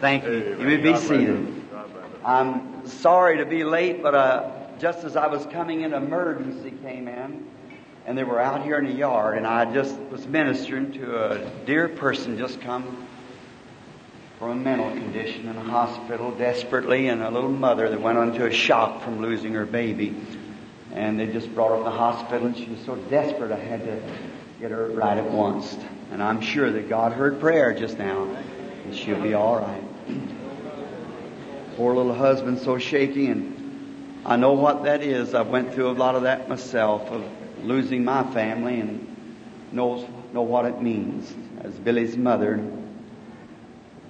Thank you. You may be seated. I'm sorry to be late, but uh, just as I was coming in, an emergency came in, and they were out here in the yard, and I just was ministering to a dear person just come from a mental condition in a hospital desperately, and a little mother that went into a shock from losing her baby. And they just brought her to the hospital, and she was so desperate I had to get her right at once. And I'm sure that God heard prayer just now, and she'll be all right. Poor little husband, so shaky, and I know what that is. I went through a lot of that myself, of losing my family, and knows know what it means. As Billy's mother,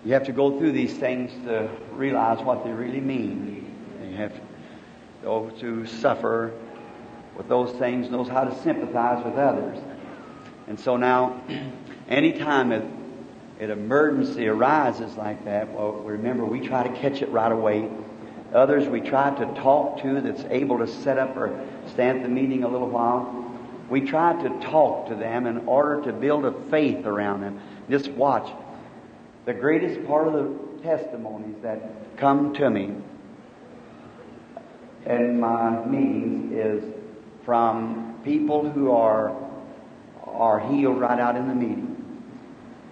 you have to go through these things to realize what they really mean. You have to go to suffer with those things, knows how to sympathize with others. And so now, anytime it, an emergency arises like that, well, remember we try to catch it right away. Others we try to talk to that's able to set up or stand at the meeting a little while. We try to talk to them in order to build a faith around them. Just watch. The greatest part of the testimonies that come to me in my meetings is from people who are are healed right out in the meeting.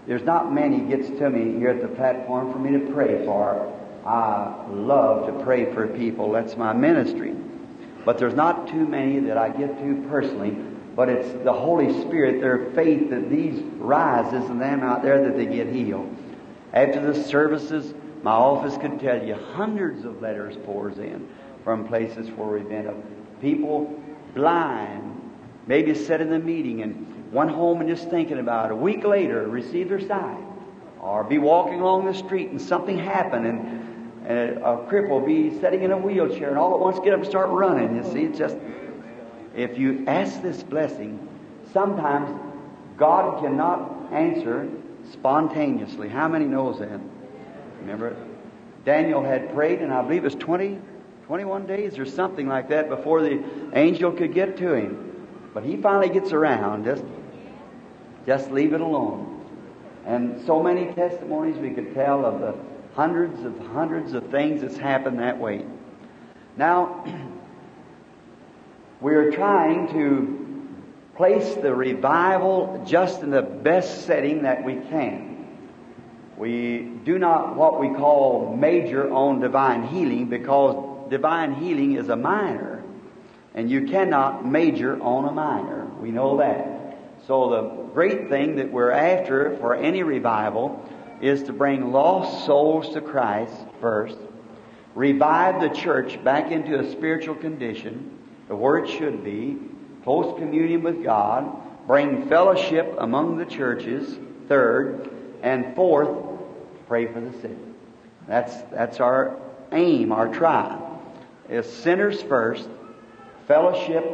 There's not many gets to me here at the platform for me to pray for. I love to pray for people. That's my ministry. But there's not too many that I get to personally. But it's the Holy Spirit, their faith that these rises in them out there that they get healed. After the services, my office could tell you hundreds of letters pours in from places where we've been of people blind, maybe sit in the meeting and went home and just thinking about it. A week later, receive their sight. Or be walking along the street and something happened and, and a, a cripple be sitting in a wheelchair and all at once get up and start running. You see, it's just, if you ask this blessing, sometimes God cannot answer spontaneously. How many knows that? Remember, Daniel had prayed, and I believe it was 20, 21 days or something like that before the angel could get to him. But he finally gets around. Just, just leave it alone. And so many testimonies we could tell of the hundreds of hundreds of things that's happened that way. Now, we're trying to place the revival just in the best setting that we can. We do not what we call major on divine healing because divine healing is a minor. And you cannot major on a minor. We know that. So the great thing that we're after for any revival is to bring lost souls to Christ first, revive the church back into a spiritual condition, where it should be, close communion with God, bring fellowship among the churches, third, and fourth, pray for the sick. That's, that's our aim, our try. Is sinners first, fellowship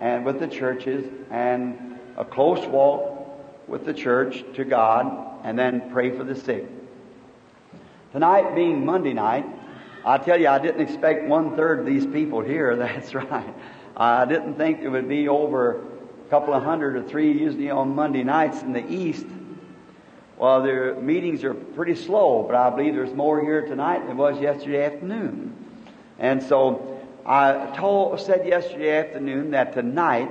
and with the churches, and a close walk with the church to God, and then pray for the sick. Tonight being Monday night, I tell you, I didn't expect one third of these people here. That's right. I didn't think there would be over a couple of hundred or three usually on Monday nights in the East. Well, their meetings are pretty slow, but I believe there's more here tonight than there was yesterday afternoon. And so I told, said yesterday afternoon that tonight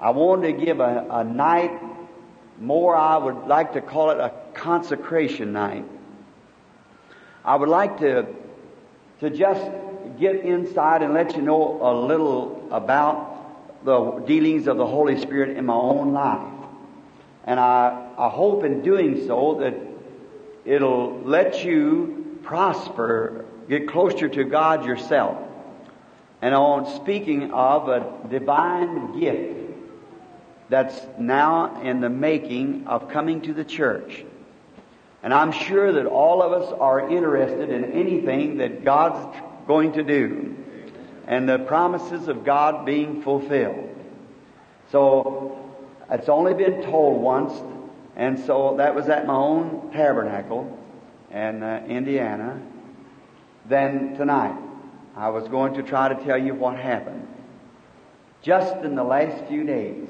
I wanted to give a, a night more, I would like to call it a consecration night. I would like to, to just get inside and let you know a little about the dealings of the Holy Spirit in my own life. And I, I hope in doing so that it'll let you prosper, get closer to God yourself. And on speaking of a divine gift that's now in the making of coming to the church. And I'm sure that all of us are interested in anything that God's going to do and the promises of God being fulfilled. So it's only been told once, and so that was at my own tabernacle in uh, Indiana. Then tonight, I was going to try to tell you what happened. Just in the last few days,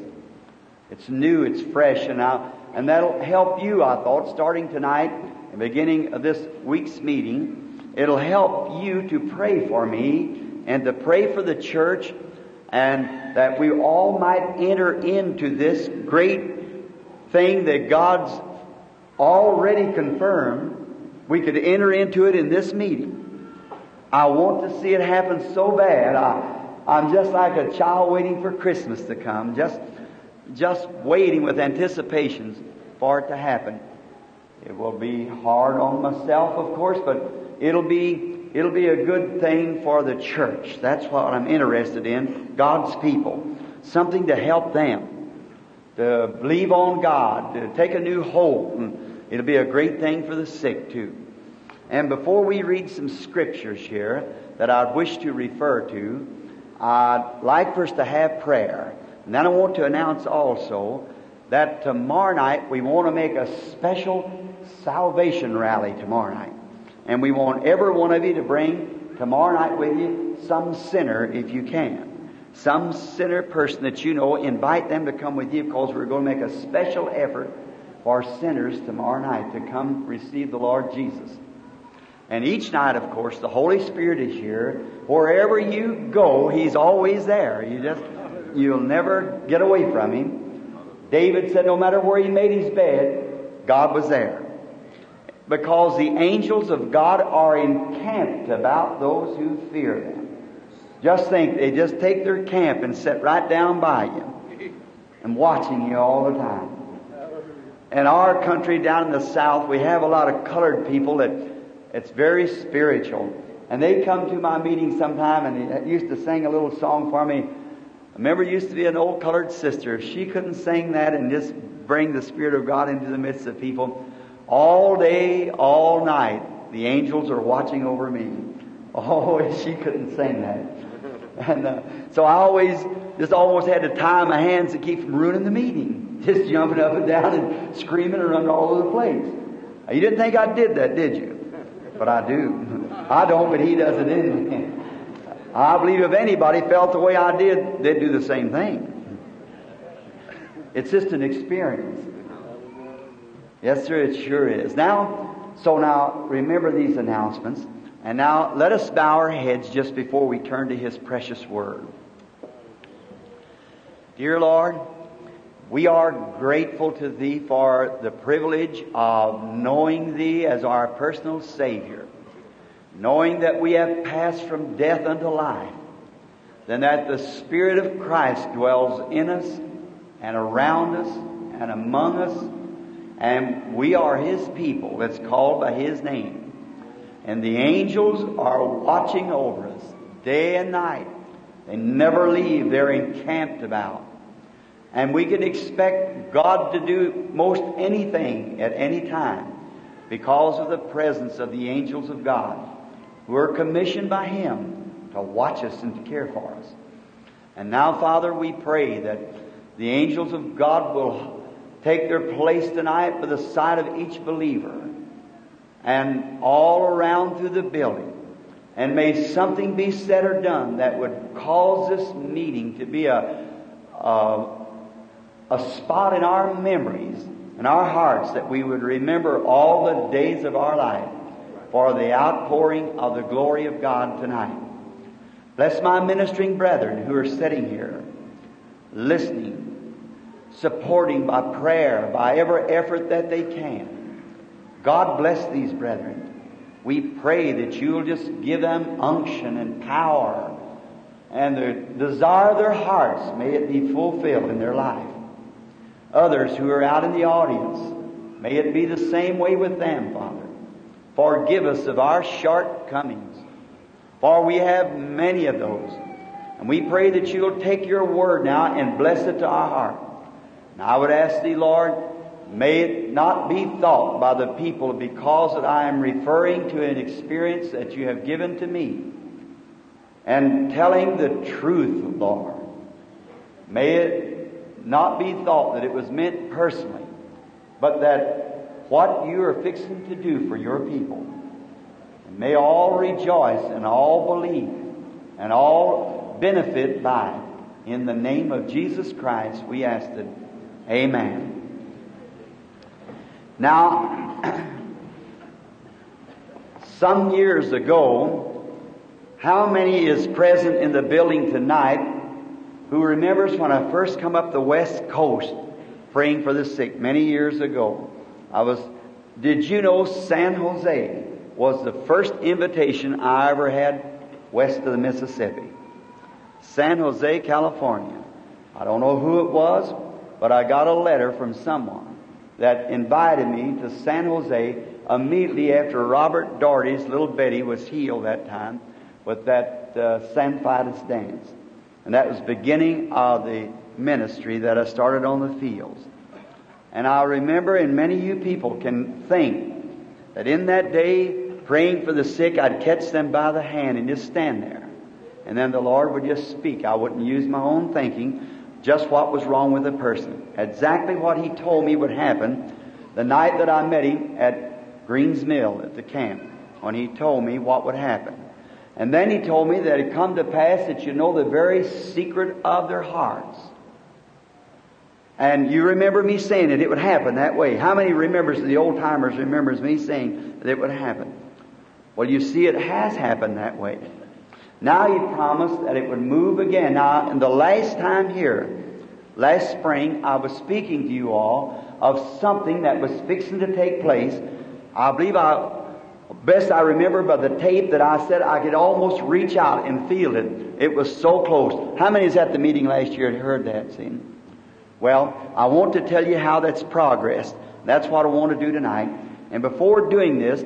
it's new, it's fresh, and I, and that'll help you, I thought, starting tonight the beginning of this week's meeting. It'll help you to pray for me and to pray for the church and that we all might enter into this great thing that God's already confirmed. We could enter into it in this meeting. I want to see it happen so bad. I, I'm just like a child waiting for Christmas to come, just, just waiting with anticipations for it to happen. It will be hard on myself, of course, but it'll be, it'll be a good thing for the church. That's what I'm interested in. God's people. Something to help them. To believe on God, to take a new hope. And it'll be a great thing for the sick too. And before we read some scriptures here that I'd wish to refer to, I'd like for us to have prayer. And then I want to announce also that tomorrow night we want to make a special salvation rally tomorrow night. And we want every one of you to bring tomorrow night with you some sinner if you can. Some sinner person that you know, invite them to come with you because we're going to make a special effort for sinners tomorrow night to come receive the Lord Jesus. And each night, of course, the Holy Spirit is here. Wherever you go, He's always there. You just, you'll never get away from Him. David said no matter where he made his bed, God was there. Because the angels of God are encamped about those who fear them. Just think, they just take their camp and sit right down by you and watching you all the time. In our country down in the south, we have a lot of colored people that it's very spiritual. And they come to my meeting sometime and they used to sing a little song for me. Remember used to be an old colored sister. If she couldn't sing that and just bring the Spirit of God into the midst of people, all day, all night, the angels are watching over me. Oh, she couldn't sing that. And uh, so I always just almost had to tie my hands to keep from ruining the meeting. Just jumping up and down and screaming and running all over the place. You didn't think I did that, did you? But I do. I don't, but he does it in me. I believe if anybody felt the way I did, they'd do the same thing. It's just an experience. Yes, sir, it sure is. Now, so now remember these announcements. And now let us bow our heads just before we turn to His precious Word. Dear Lord, we are grateful to Thee for the privilege of knowing Thee as our personal Savior, knowing that we have passed from death unto life, then that the Spirit of Christ dwells in us and around us and among us, and we are His people that's called by His name. And the angels are watching over us day and night. They never leave, they're encamped about. And we can expect God to do most anything at any time because of the presence of the angels of God who are commissioned by Him to watch us and to care for us. And now, Father, we pray that the angels of God will take their place tonight by the side of each believer and all around through the building. And may something be said or done that would cause this meeting to be a, a, a spot in our memories and our hearts that we would remember all the days of our life for the outpouring of the glory of God tonight. Bless my ministering brethren who are sitting here, listening, supporting by prayer, by every effort that they can. God bless these brethren. We pray that you'll just give them unction and power and the desire of their hearts, may it be fulfilled in their life. Others who are out in the audience, may it be the same way with them, Father. Forgive us of our shortcomings, for we have many of those. And we pray that you'll take your word now and bless it to our heart. Now I would ask thee, Lord, may it not be thought by the people because that I am referring to an experience that you have given to me and telling the truth, Lord. May it not be thought that it was meant personally, but that what you are fixing to do for your people. And may all rejoice and all believe and all benefit by it. In the name of Jesus Christ, we ask it. Amen. Now, some years ago, how many is present in the building tonight who remembers when I first come up the west coast praying for the sick many years ago? I was, did you know San Jose was the first invitation I ever had west of the Mississippi? San Jose, California. I don't know who it was, but I got a letter from someone that invited me to San Jose immediately after Robert Daugherty's little Betty was healed that time with that uh, Saint Vitus dance. And that was beginning of the ministry that I started on the fields. And I remember, and many of you people can think that in that day, praying for the sick, I'd catch them by the hand and just stand there. And then the Lord would just speak. I wouldn't use my own thinking, just what was wrong with the person. Exactly what He told me would happen the night that I met Him at Green's Mill at the camp, when He told me what would happen. And then He told me that it come to pass that you know the very secret of their hearts. And you remember me saying it, it would happen that way. How many remembers, the old timers remembers me saying that it would happen? Well, you see, it has happened that way. Now he promised that it would move again. Now, in the last time here, last spring, I was speaking to you all of something that was fixing to take place. I believe I, best I remember by the tape that I said I could almost reach out and feel it. It was so close. How many is at the meeting last year had heard that? See? Well, I want to tell you how that's progressed. That's what I want to do tonight. And before doing this,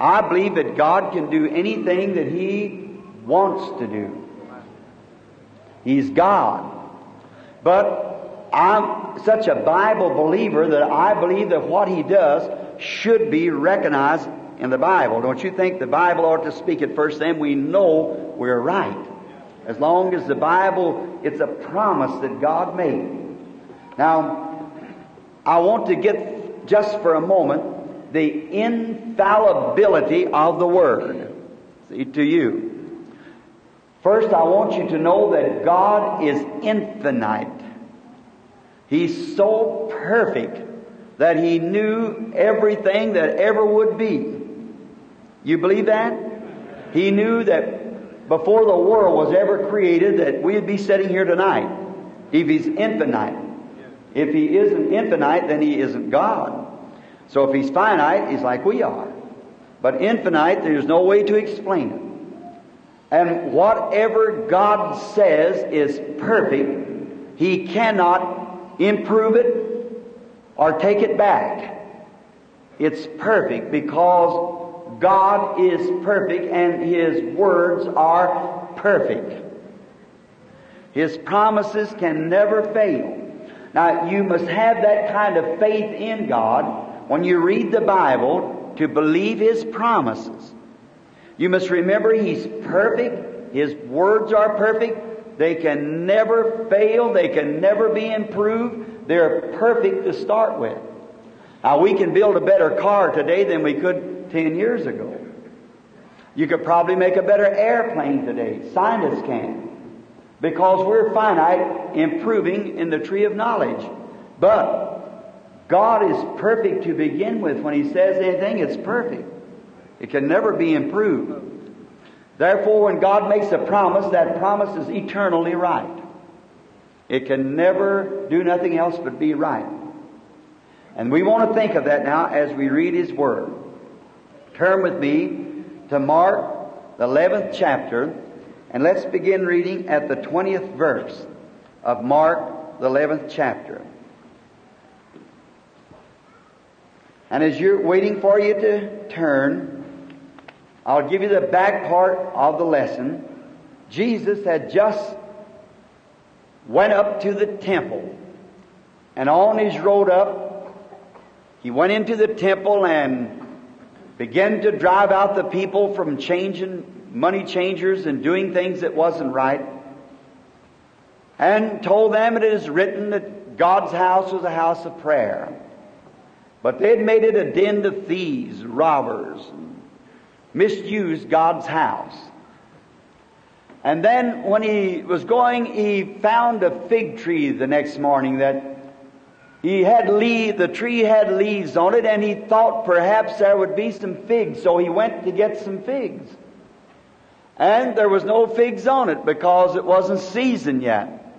I believe that God can do anything that He wants to do. He's God. But I'm such a Bible believer that I believe that what He does should be recognized in the Bible. Don't you think the Bible ought to speak it first? Then we know we're right. As long as the Bible, it's a promise that God made. Now, I want to get just for a moment the infallibility of the Word See, to you. First, I want you to know that God is infinite. He's so perfect that He knew everything that ever would be. You believe that? He knew that before the world was ever created that we'd be sitting here tonight. If He's infinite. If he isn't infinite, then he isn't God. So if he's finite, he's like we are. But infinite, there's no way to explain it. And whatever God says is perfect, he cannot improve it or take it back. It's perfect because God is perfect and his words are perfect. His promises can never fail. Now, you must have that kind of faith in God when you read the Bible to believe His promises. You must remember He's perfect. His words are perfect. They can never fail. They can never be improved. They're perfect to start with. Now, we can build a better car today than we could 10 years ago. You could probably make a better airplane today. Scientists can because we're finite, improving in the tree of knowledge. But God is perfect to begin with. When He says anything, it's perfect. It can never be improved. Therefore, when God makes a promise, that promise is eternally right. It can never do nothing else but be right. And we want to think of that now as we read His Word. Turn with me to Mark, the 11th chapter, and let's begin reading at the 20th verse of Mark, the 11th chapter. And as you're waiting for you to turn, I'll give you the back part of the lesson. Jesus had just went up to the temple. And on his road up, he went into the temple and began to drive out the people from changing money changers and doing things that wasn't right, and told them it is written that God's house was a house of prayer. But they'd made it a den of thieves, robbers, misused God's house. And then when he was going, he found a fig tree the next morning that he had leaves, the tree had leaves on it, and he thought perhaps there would be some figs, so he went to get some figs. And there was no figs on it because it wasn't season yet.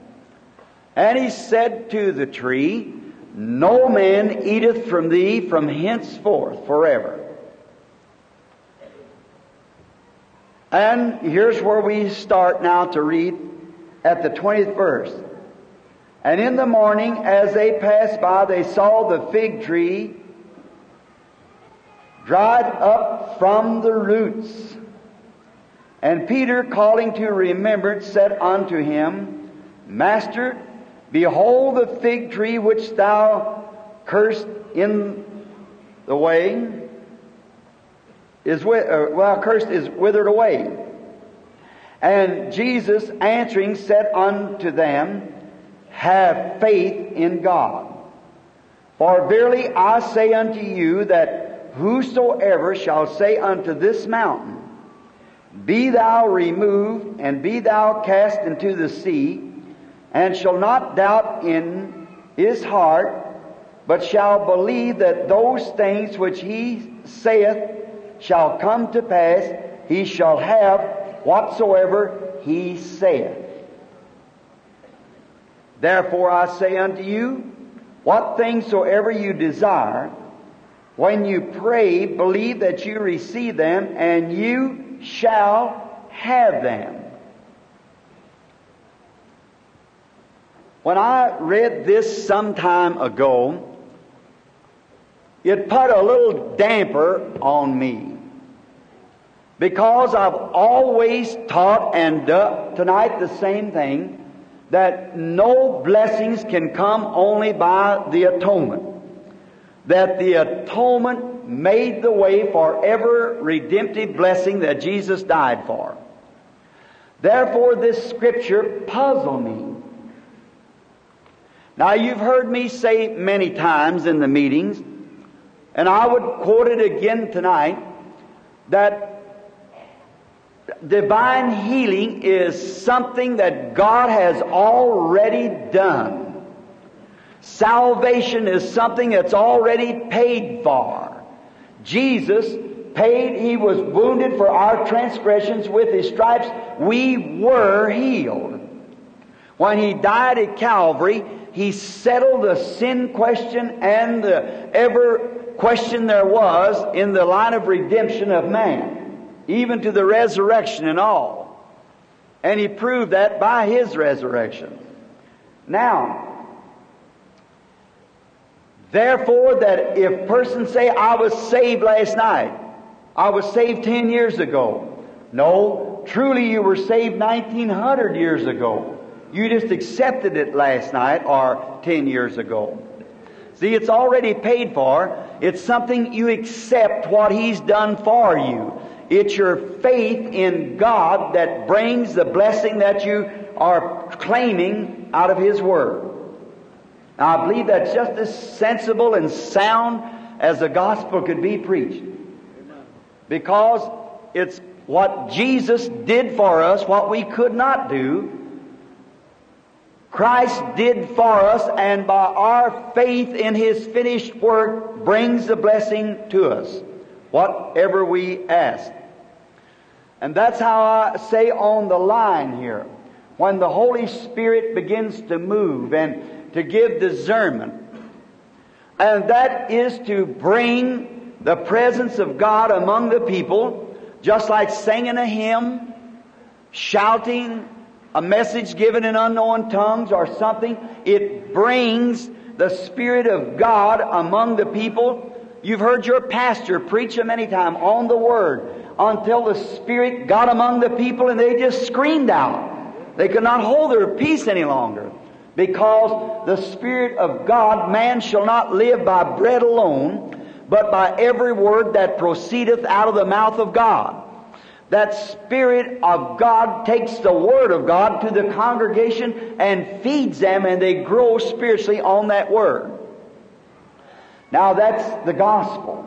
And he said to the tree, No man eateth from thee from henceforth forever. And here's where we start now to read at the 20th verse. And in the morning, as they passed by, they saw the fig tree dried up from the roots. And Peter, calling to remembrance, said unto him, Master, behold the fig tree which thou cursed in the way is uh, well cursed is withered away. And Jesus answering said unto them, Have faith in God. For verily I say unto you that whosoever shall say unto this mountain, Be thou removed and be thou cast into the sea, and shall not doubt in his heart, but shall believe that those things which he saith shall come to pass, he shall have whatsoever he saith. Therefore I say unto you, what things soever you desire, when you pray, believe that you receive them, and you shall have them. When I read this some time ago, it put a little damper on me. Because I've always taught and done tonight the same thing that no blessings can come only by the atonement. That the atonement made the way for every redemptive blessing that Jesus died for. Therefore, this scripture puzzled me. Now, you've heard me say many times in the meetings and I would quote it again tonight that divine healing is something that God has already done. Salvation is something that's already paid for. Jesus paid, He was wounded for our transgressions. With His stripes, we were healed. When He died at Calvary, He settled the sin question and the ever question there was in the line of redemption of man, even to the resurrection and all. And he proved that by his resurrection. Now, therefore, that if persons say, I was saved last night, I was saved 10 years ago. No, truly you were saved 1900 years ago. You just accepted it last night or 10 years ago. See, it's already paid for. It's something you accept what He's done for you. It's your faith in God that brings the blessing that you are claiming out of His Word. Now, I believe that's just as sensible and sound as the gospel could be preached. Because it's what Jesus did for us, what we could not do, Christ did for us, and by our faith in His finished work brings the blessing to us, whatever we ask. And that's how I say on the line here, when the Holy Spirit begins to move and to give discernment, and that is to bring the presence of God among the people, just like singing a hymn, shouting, a message given in unknown tongues or something, it brings the Spirit of God among the people. You've heard your pastor preach a many times on the Word until the Spirit got among the people and they just screamed out. They could not hold their peace any longer. Because the Spirit of God, man shall not live by bread alone, but by every word that proceedeth out of the mouth of God that Spirit of God takes the Word of God to the congregation and feeds them and they grow spiritually on that Word. Now that's the gospel.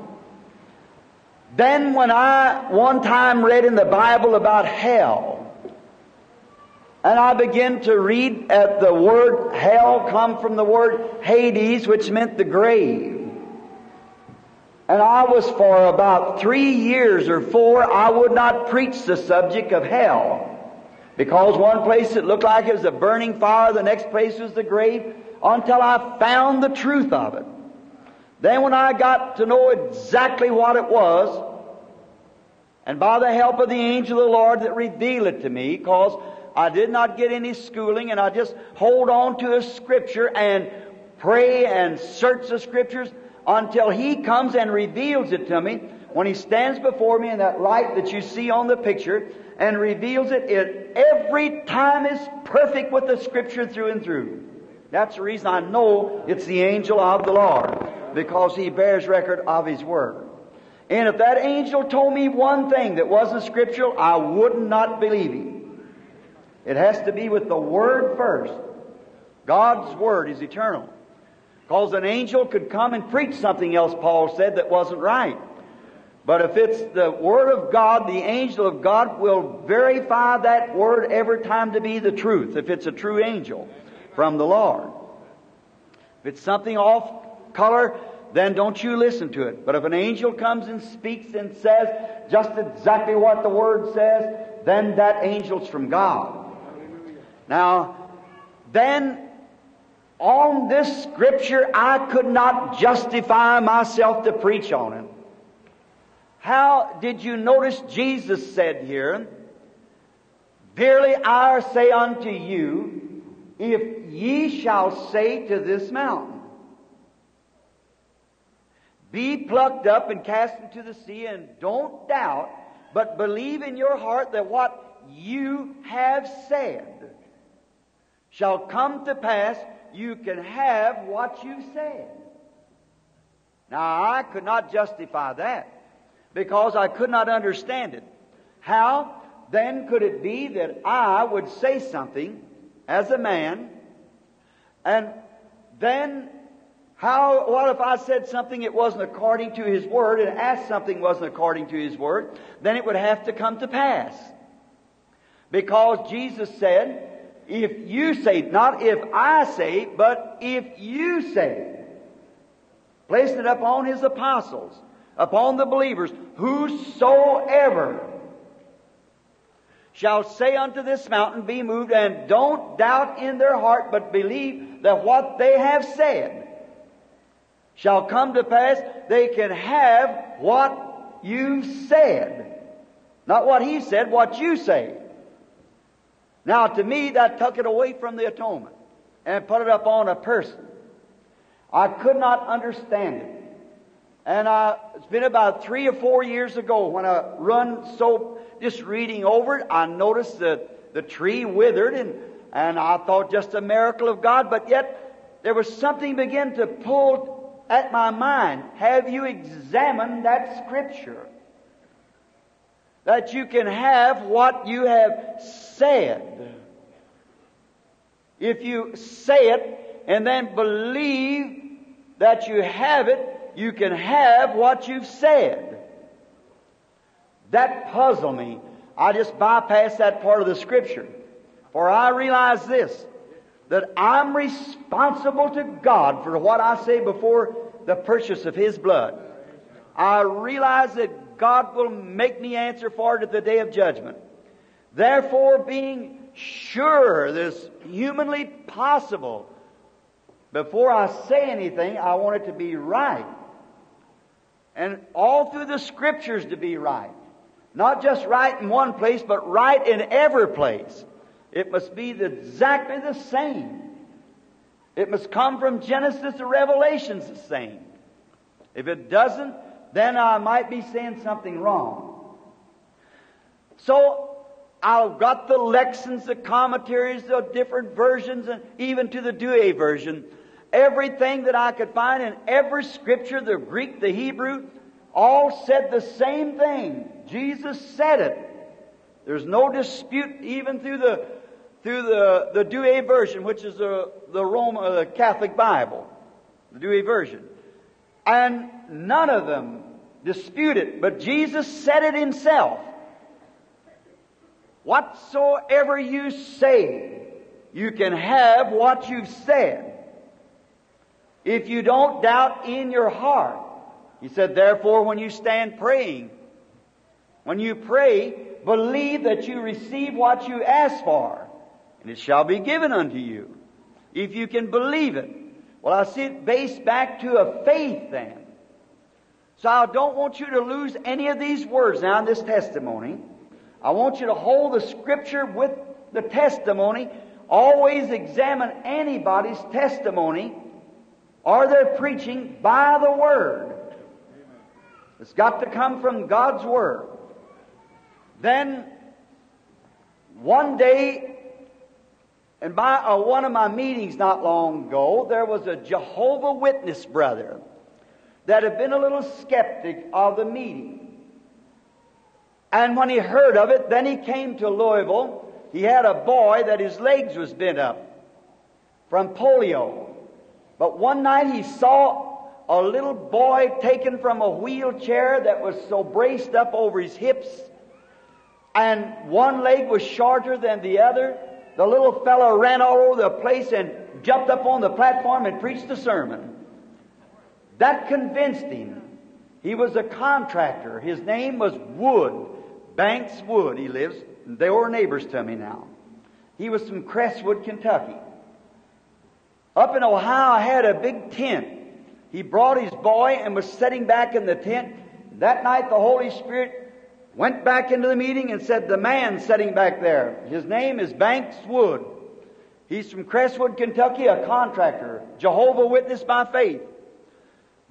Then when I one time read in the Bible about hell, And I began to read at the word hell come from the word Hades, which meant the grave. And I was for about three years or four, I would not preach the subject of hell. Because one place it looked like it was a burning fire, the next place was the grave, until I found the truth of it. Then when I got to know exactly what it was, and by the help of the angel of the Lord that revealed it to me, because I did not get any schooling and I just hold on to a scripture and pray and search the scriptures until He comes and reveals it to me. When He stands before me in that light that you see on the picture and reveals it, it every time is perfect with the scripture through and through. That's the reason I know it's the angel of the Lord, because He bears record of His Word. And if that angel told me one thing that wasn't scriptural, I would not believe him. It has to be with the Word first. God's Word is eternal. Because an angel could come and preach something else, Paul said, that wasn't right. But if it's the Word of God, the angel of God will verify that Word every time to be the truth, if it's a true angel from the Lord. If it's something off color, then don't you listen to it. But if an angel comes and speaks and says just exactly what the Word says, then that angel's from God. Now, then on this scripture, I could not justify myself to preach on it. How did you notice Jesus said here, Verily I say unto you, if ye shall say to this mountain, be plucked up and cast into the sea, and don't doubt, but believe in your heart that what you have said shall come to pass, you can have what you said. Now, I could not justify that because I could not understand it. How then could it be that I would say something as a man and then how, what if I said something it wasn't according to His Word and asked something wasn't according to His Word? Then it would have to come to pass. Because Jesus said, if you say, not if I say, but if you say. Placed it upon his apostles, upon the believers, whosoever shall say unto this mountain, be moved, and don't doubt in their heart, but believe that what they have said shall come to pass, they can have what you've said. Not what he said, what you say. Now, to me, that took it away from the atonement and put it upon a person. I could not understand it. And I, it's been about three or four years ago when I run so, just reading over it, I noticed that the tree withered and, and I thought just a miracle of God, but yet there was something began to pull at my mind. Have you examined that scripture? That you can have what you have said. If you say it and then believe that you have it, you can have what you've said. That puzzled me. I just bypassed that part of the scripture. For I realize this, that I'm responsible to God for what I say before the purchase of His blood. I realize that God will make me answer for it at the day of judgment. Therefore, being sure that it's humanly possible, before I say anything, I want it to be right. And all through the scriptures to be right. Not just right in one place, but right in every place. It must be exactly the same. It must come from Genesis to Revelations the same. If it doesn't, then I might be saying something wrong. So I've got the lexicons, the commentaries, the different versions, and even to the Douay version. Everything that I could find in every scripture, the Greek, the Hebrew, all said the same thing. Jesus said it. There's no dispute even through the through the, the Douay version, which is the, the Roman, uh, the Catholic Bible, the Douay version. And none of them dispute it, but Jesus said it himself. Whatsoever you say, you can have what you've said. If you don't doubt in your heart. He said, therefore, when you stand praying, when you pray, believe that you receive what you ask for, and it shall be given unto you. If you can believe it. Well, I see it based back to a faith then. So I don't want you to lose any of these words now in this testimony. I want you to hold the scripture with the testimony. Always examine anybody's testimony or their preaching by the Word. It's got to come from God's Word. Then, one day, and by uh, one of my meetings not long ago, there was a Jehovah Witness brother that had been a little skeptic of the meeting. And when he heard of it, then he came to Louisville. He had a boy that his legs was bent up from polio. But one night he saw a little boy taken from a wheelchair that was so braced up over his hips, and one leg was shorter than the other. The little fellow ran all over the place and jumped up on the platform and preached a sermon. That convinced him. He was a contractor. His name was Wood. Banks Wood, he lives. They were neighbors to me now. He was from Crestwood, Kentucky. Up in Ohio, I had a big tent. He brought his boy and was sitting back in the tent. That night, the Holy Spirit went back into the meeting and said, The man sitting back there, his name is Banks Wood. He's from Crestwood, Kentucky, a contractor, Jehovah Witness by faith.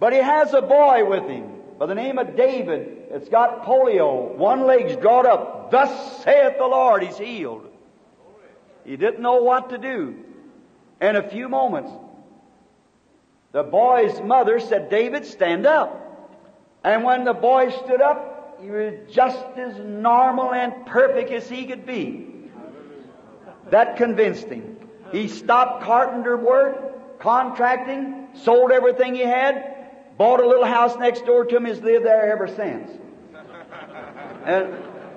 But he has a boy with him by the name of David. It's got polio. One leg's drawn up. Thus saith the Lord. He's healed. He didn't know what to do. In a few moments, the boy's mother said, David, stand up. And when the boy stood up, he was just as normal and perfect as he could be. That convinced him. He stopped carpenter work, contracting, sold everything he had, Bought a little house next door to him, has lived there ever since. And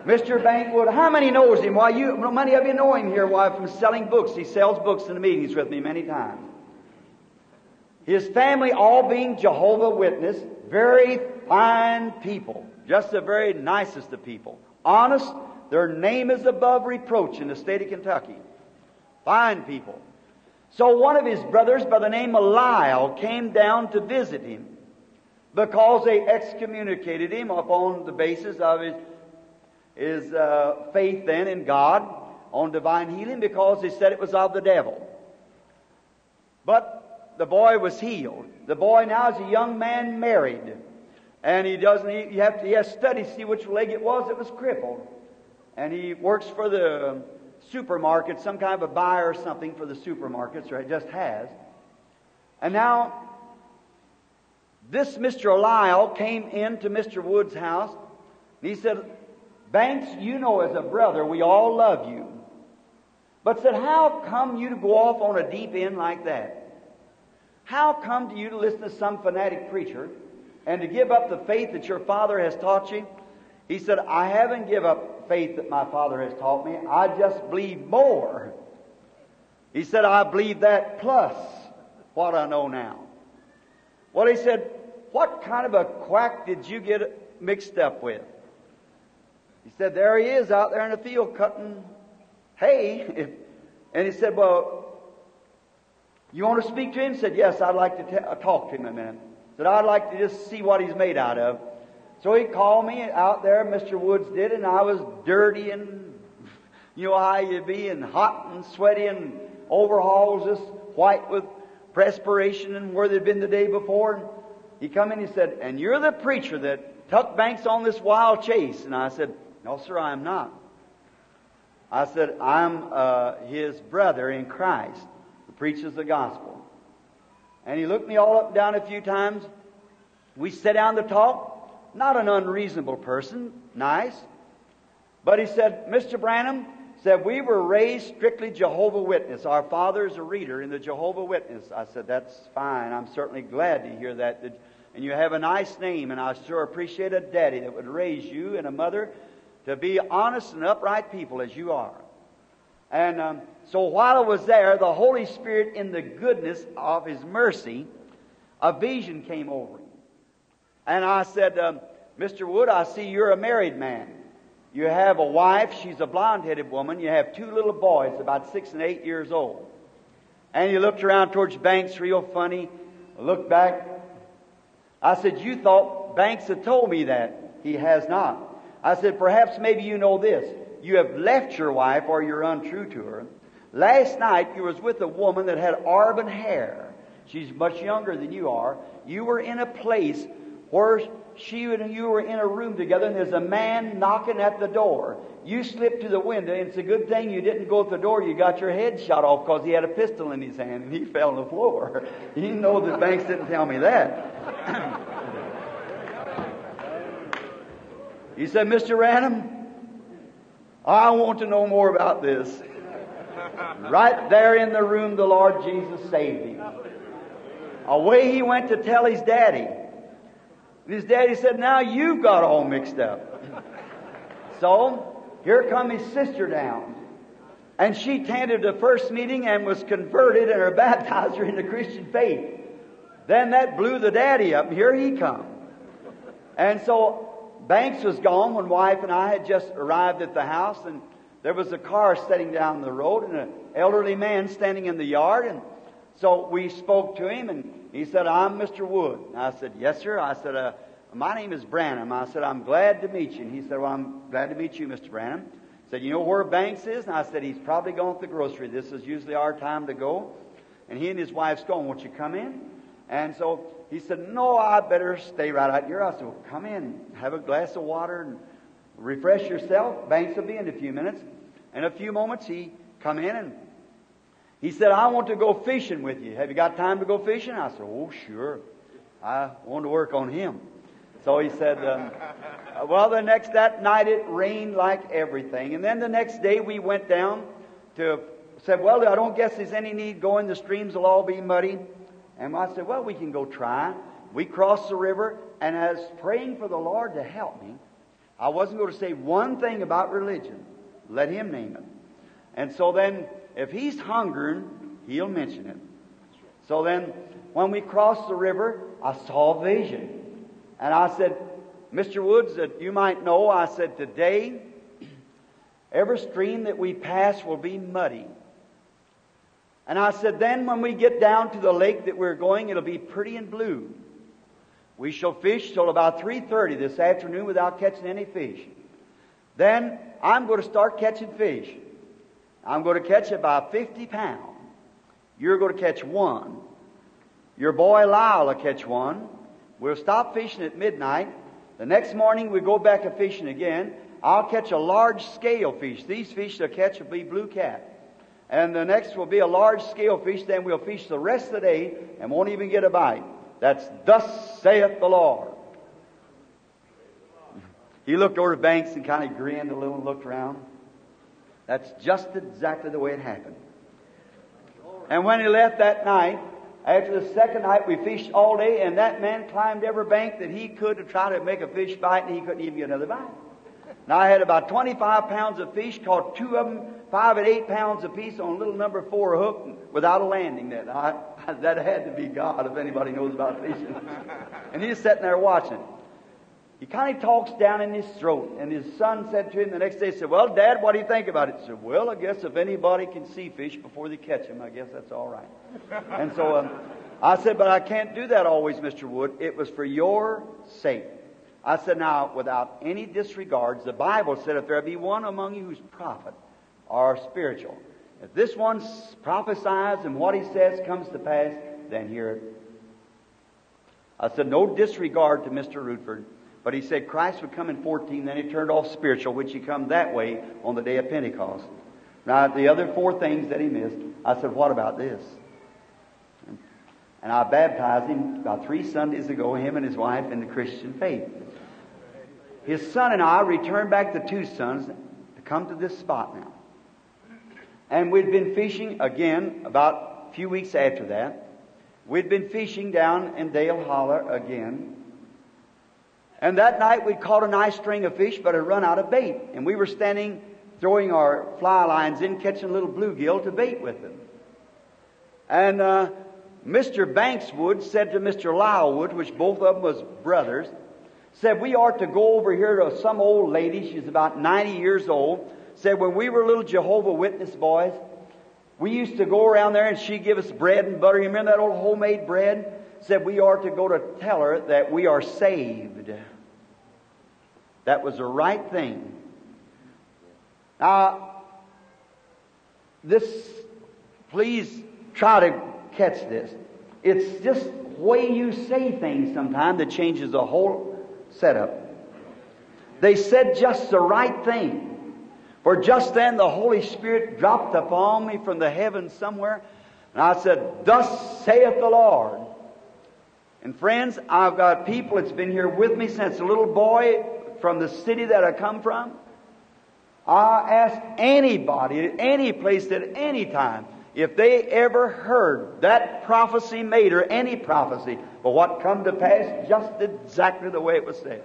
Mr. Bankwood, how many knows him? Why, you, many of you know him here. Why, from selling books. He sells books in the meetings with me many times. His family, all being Jehovah Witness, very fine people. Just the very nicest of people. Honest, their name is above reproach in the state of Kentucky. Fine people. So one of his brothers by the name of Lyle came down to visit him because they excommunicated him upon the basis of his, his uh, faith then in God on divine healing because they said it was of the devil. But the boy was healed. The boy now is a young man married. And he doesn't, he, have to, he has studied to see which leg it was that was crippled. And he works for the supermarket, some kind of a buyer or something for the supermarkets, or he just has. And now this Mr. Lyle came into Mr. Wood's house and he said, Banks, you know as a brother we all love you. But said, how come you to go off on a deep end like that? How come to you to listen to some fanatic preacher and to give up the faith that your father has taught you? He said, I haven't give up faith that my father has taught me. I just believe more. He said, I believe that plus what I know now. Well, he said, What kind of a quack did you get mixed up with? He said, There he is out there in the field cutting hay. And he said, Well, you want to speak to him? He said, Yes, I'd like to t- uh, talk to him a minute. He said, I'd like to just see what he's made out of. So he called me out there, Mr. Woods did, and I was dirty and you know how you be, and hot and sweaty and overalls just white with perspiration and where they'd been the day before. He come in, and he said, and you're the preacher that took Banks on this wild chase. And I said, no, sir, I am not. I said, I'm uh, his brother in Christ who preaches the gospel. And he looked me all up and down a few times. We sat down to talk. Not an unreasonable person, nice. But he said, Mr. Branham, said, We were raised strictly Jehovah Witness. Our father's a reader in the Jehovah Witness. I said, That's fine. I'm certainly glad to hear that. And you have a nice name, and I sure appreciate a daddy that would raise you and a mother to be honest and upright people as you are. And um, so while I was there, the Holy Spirit, in the goodness of His mercy, a vision came over him. And I said, um, Mr. Wood, I see you're a married man. You have a wife, she's a blonde headed woman. You have two little boys, about six and eight years old. And he looked around towards Banks real funny, looked back. I said, You thought Banks had told me that. He has not. I said, Perhaps maybe you know this. You have left your wife or you're untrue to her. Last night you was with a woman that had auburn hair. She's much younger than you are. You were in a place where she and you were in a room together and there's a man knocking at the door. You slipped to the window and it's a good thing you didn't go at the door. You got your head shot off because he had a pistol in his hand and he fell on the floor. You know that Banks didn't tell me that. he said, Mr. Branham, I want to know more about this. Right there in the room, the Lord Jesus saved him. Away he went to tell his daddy. And his daddy said, Now you've got all mixed up. so, here come his sister down. And she attended the first meeting and was converted and her baptizer in the Christian faith. Then that blew the daddy up, here he come. And so Banks was gone when wife and I had just arrived at the house, and there was a car sitting down the road and an elderly man standing in the yard. And so we spoke to him, and he said, I'm Mr. Wood. I said, Yes, sir. I said, uh, My name is Branham. I said, I'm glad to meet you. And he said, Well, I'm glad to meet you, Mr. Branham. I said, You know where Banks is? And I said, He's probably gone to the grocery. This is usually our time to go. And he and his wife's going, Won't you come in? And so he said, No, I better stay right out here. I said, well, Come in, have a glass of water and refresh yourself. Banks will be in a few minutes. In a few moments, he come in and he said, I want to go fishing with you. Have you got time to go fishing? I said, Oh, sure. I want to work on him. So he said, um, Well, the next that night it rained like everything. And then the next day we went down to said, Well, I don't guess there's any need going. The streams will all be muddy. And I said, Well, we can go try. We crossed the river, and as praying for the Lord to help me, I wasn't going to say one thing about religion. Let Him name it. And so then, if He's hungering, He'll mention it. So then, when we crossed the river, I saw a vision. And I said, Mr. Woods, that you might know, I said, today, every stream that we pass will be muddy. And I said, then when we get down to the lake that we're going, it'll be pretty and blue. We shall fish till about 3.30 this afternoon without catching any fish. Then I'm going to start catching fish. I'm going to catch it by 50 pounds. You're going to catch one. Your boy Lyle will catch one. We'll stop fishing at midnight. The next morning we go back to fishing again. I'll catch a large scale fish. These fish they'll catch will be blue cat. And the next will be a large scale fish. Then we'll fish the rest of the day and won't even get a bite. That's thus saith the Lord. He looked over the Banks and kind of grinned a little and looked around. That's just exactly the way it happened. And when he left that night, after the second night, we fished all day, and that man climbed every bank that he could to try to make a fish bite, and he couldn't even get another bite. Now I had about 25 pounds of fish, caught two of them, five and eight pounds apiece on a little number four hook without a landing net. I, that had to be God if anybody knows about fishing. and he's sitting there watching. He kind of talks down in his throat. And his son said to him the next day, said, Well, Dad, what do you think about it? He said, Well, I guess if anybody can see fish before they catch them, I guess that's all right. and so um, I said, But I can't do that always, Mr. Wood. It was for your sake. I said, Now, without any disregards, the Bible said, If there be one among you who's prophet or spiritual, if this one prophesies and what he says comes to pass, then hear it. I said, No disregard to Mr. Rutherford. But he said Christ would come in 14, then he turned off spiritual, which he come that way on the day of Pentecost. Now, the other four things that he missed, I said, what about this? And I baptized him about three Sundays ago, him and his wife, in the Christian faith. His son and I returned back to sons, to come to this spot now. And we'd been fishing again about a few weeks after that. We'd been fishing down in Dale Holler again. And that night we'd caught a nice string of fish, but had run out of bait. And we were standing, throwing our fly lines in, catching a little bluegill to bait with them. And uh, Mr. Banks Wood said to Mr. Lyle Wood, which both of them was brothers, said we ought to go over here to some old lady. She's about 90 years old. Said when we were little Jehovah Witness boys, we used to go around there and she'd give us bread and butter. You remember that old homemade bread? Said we are to go to tell her that we are saved. That was the right thing. Now, this, please try to catch this. It's just way you say things sometimes that changes the whole setup. They said just the right thing. For just then the Holy Spirit dropped upon me from the heavens somewhere, and I said, Thus saith the Lord. And friends, I've got people that's been here with me since a little boy from the city that I come from. I ask anybody at any place at any time if they ever heard that prophecy made or any prophecy, but what come to pass just exactly the way it was said.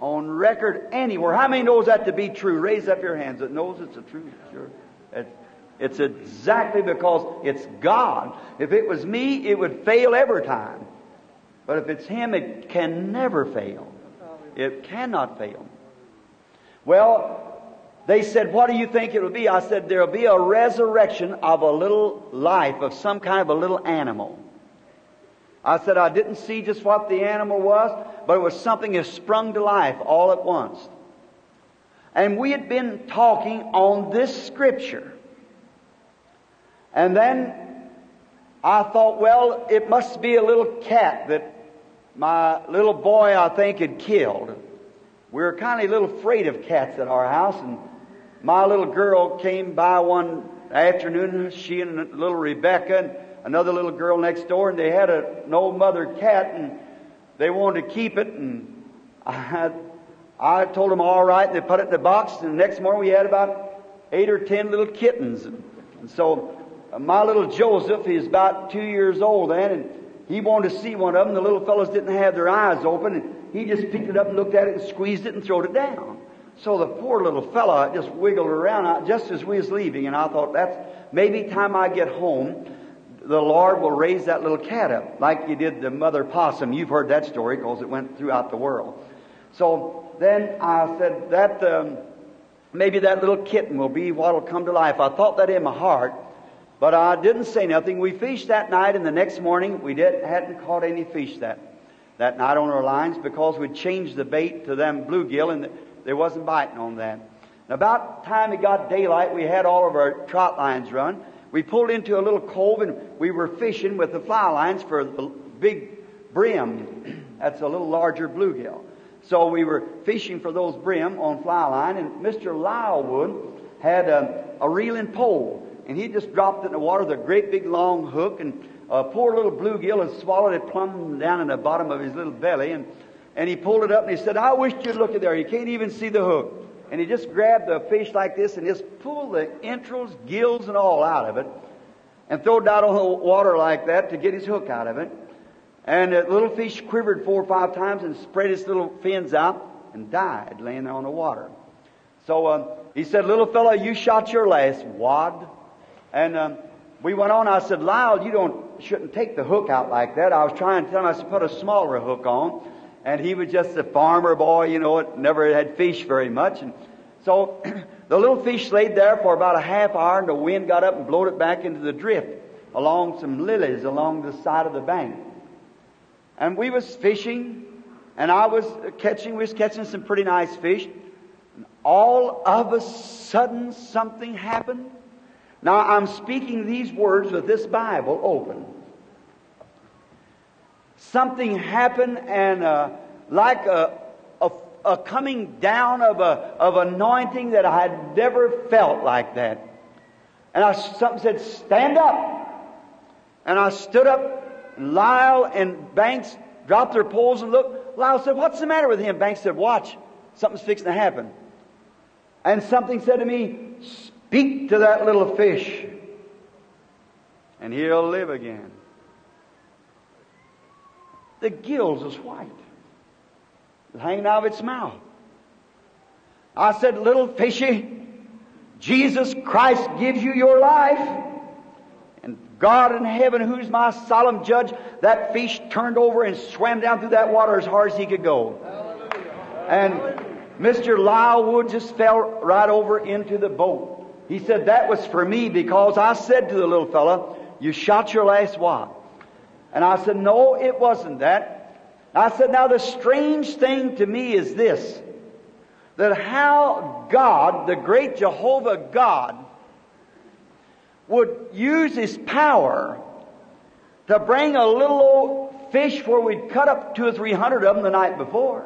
On record anywhere. How many knows that to be true? Raise up your hands that knows it's a truth. Sure. It's exactly because it's God. If it was me, it would fail every time. But if it's Him, it can never fail. It cannot fail. Well, they said, What do you think it will be? I said, There'll be a resurrection of a little life, of some kind of a little animal. I said, I didn't see just what the animal was, but it was something that sprung to life all at once. And we had been talking on this scripture. And then I thought, well, it must be a little cat that my little boy, I think, had killed. We were kind of a little afraid of cats at our house, and my little girl came by one afternoon, she and little Rebecca and another little girl next door, and they had a, an old mother cat, and they wanted to keep it, and I, I told them all right, and they put it in the box, and the next morning we had about eight or ten little kittens. And so my little Joseph, he's about two years old then, and he wanted to see one of them. The little fellows didn't have their eyes open, and he just picked it up and looked at it and squeezed it and throwed it down. So the poor little fella just wiggled around just as we was leaving, and I thought, that's maybe time I get home, the Lord will raise that little cat up, like you did the mother possum. You've heard that story because it went throughout the world. So then I said that um, maybe that little kitten will be what will come to life. I thought that in my heart, but I didn't say nothing. We fished that night, and the next morning we did hadn't caught any fish that that night on our lines because we'd changed the bait to them bluegill and. they wasn't biting on that. And about time it got daylight, we had all of our trot lines run. We pulled into a little cove and we were fishing with the fly lines for the big brim. That's a little larger bluegill. So we were fishing for those brim on fly line, and Mr. Lyle Wood had a, a reeling pole, and he just dropped it in the water with a great big long hook, and a poor little bluegill had swallowed it plumb down in the bottom of his little belly, and and he pulled it up and he said, I wish you'd look at there. You can't even see the hook. And he just grabbed the fish like this and just pulled the entrails, gills, and all out of it and threw it out on the water like that to get his hook out of it. And the little fish quivered four or five times and spread its little fins out and died laying there on the water. So um, he said, Little fellow, you shot your last wad. And um, we went on. I said, Lyle, you don't shouldn't take the hook out like that. I was trying to tell him I should put a smaller hook on and he was just a farmer boy, you know, it never had fish very much. And so the little fish laid there for about a half hour, and the wind got up and blowed it back into the drift along some lilies along the side of the bank. And we was fishing, and I was catching, we was catching some pretty nice fish. And all of a sudden, something happened. Now, I'm speaking these words with this Bible open something happened and uh, like a, a, a, coming down of, a, of anointing that I had never felt like that. And I, something said, stand up. And I stood up, Lyle and Banks dropped their poles and looked. Lyle said, what's the matter with him? Banks said, watch, something's fixing to happen. And something said to me, speak to that little fish, and he'll live again. the gills is white. It hanging out of its mouth. I said, little fishy, Jesus Christ gives you your life. And God in heaven, who's my solemn judge, that fish turned over and swam down through that water as hard as he could go. And Mr. Lyle Wood just fell right over into the boat. He said, that was for me because I said to the little fella, you shot your last wad. And I said, no, it wasn't that. I said, now the strange thing to me is this, that how God, the great Jehovah God, would use His power to bring a little old fish where we'd cut up two or three hundred of them the night before,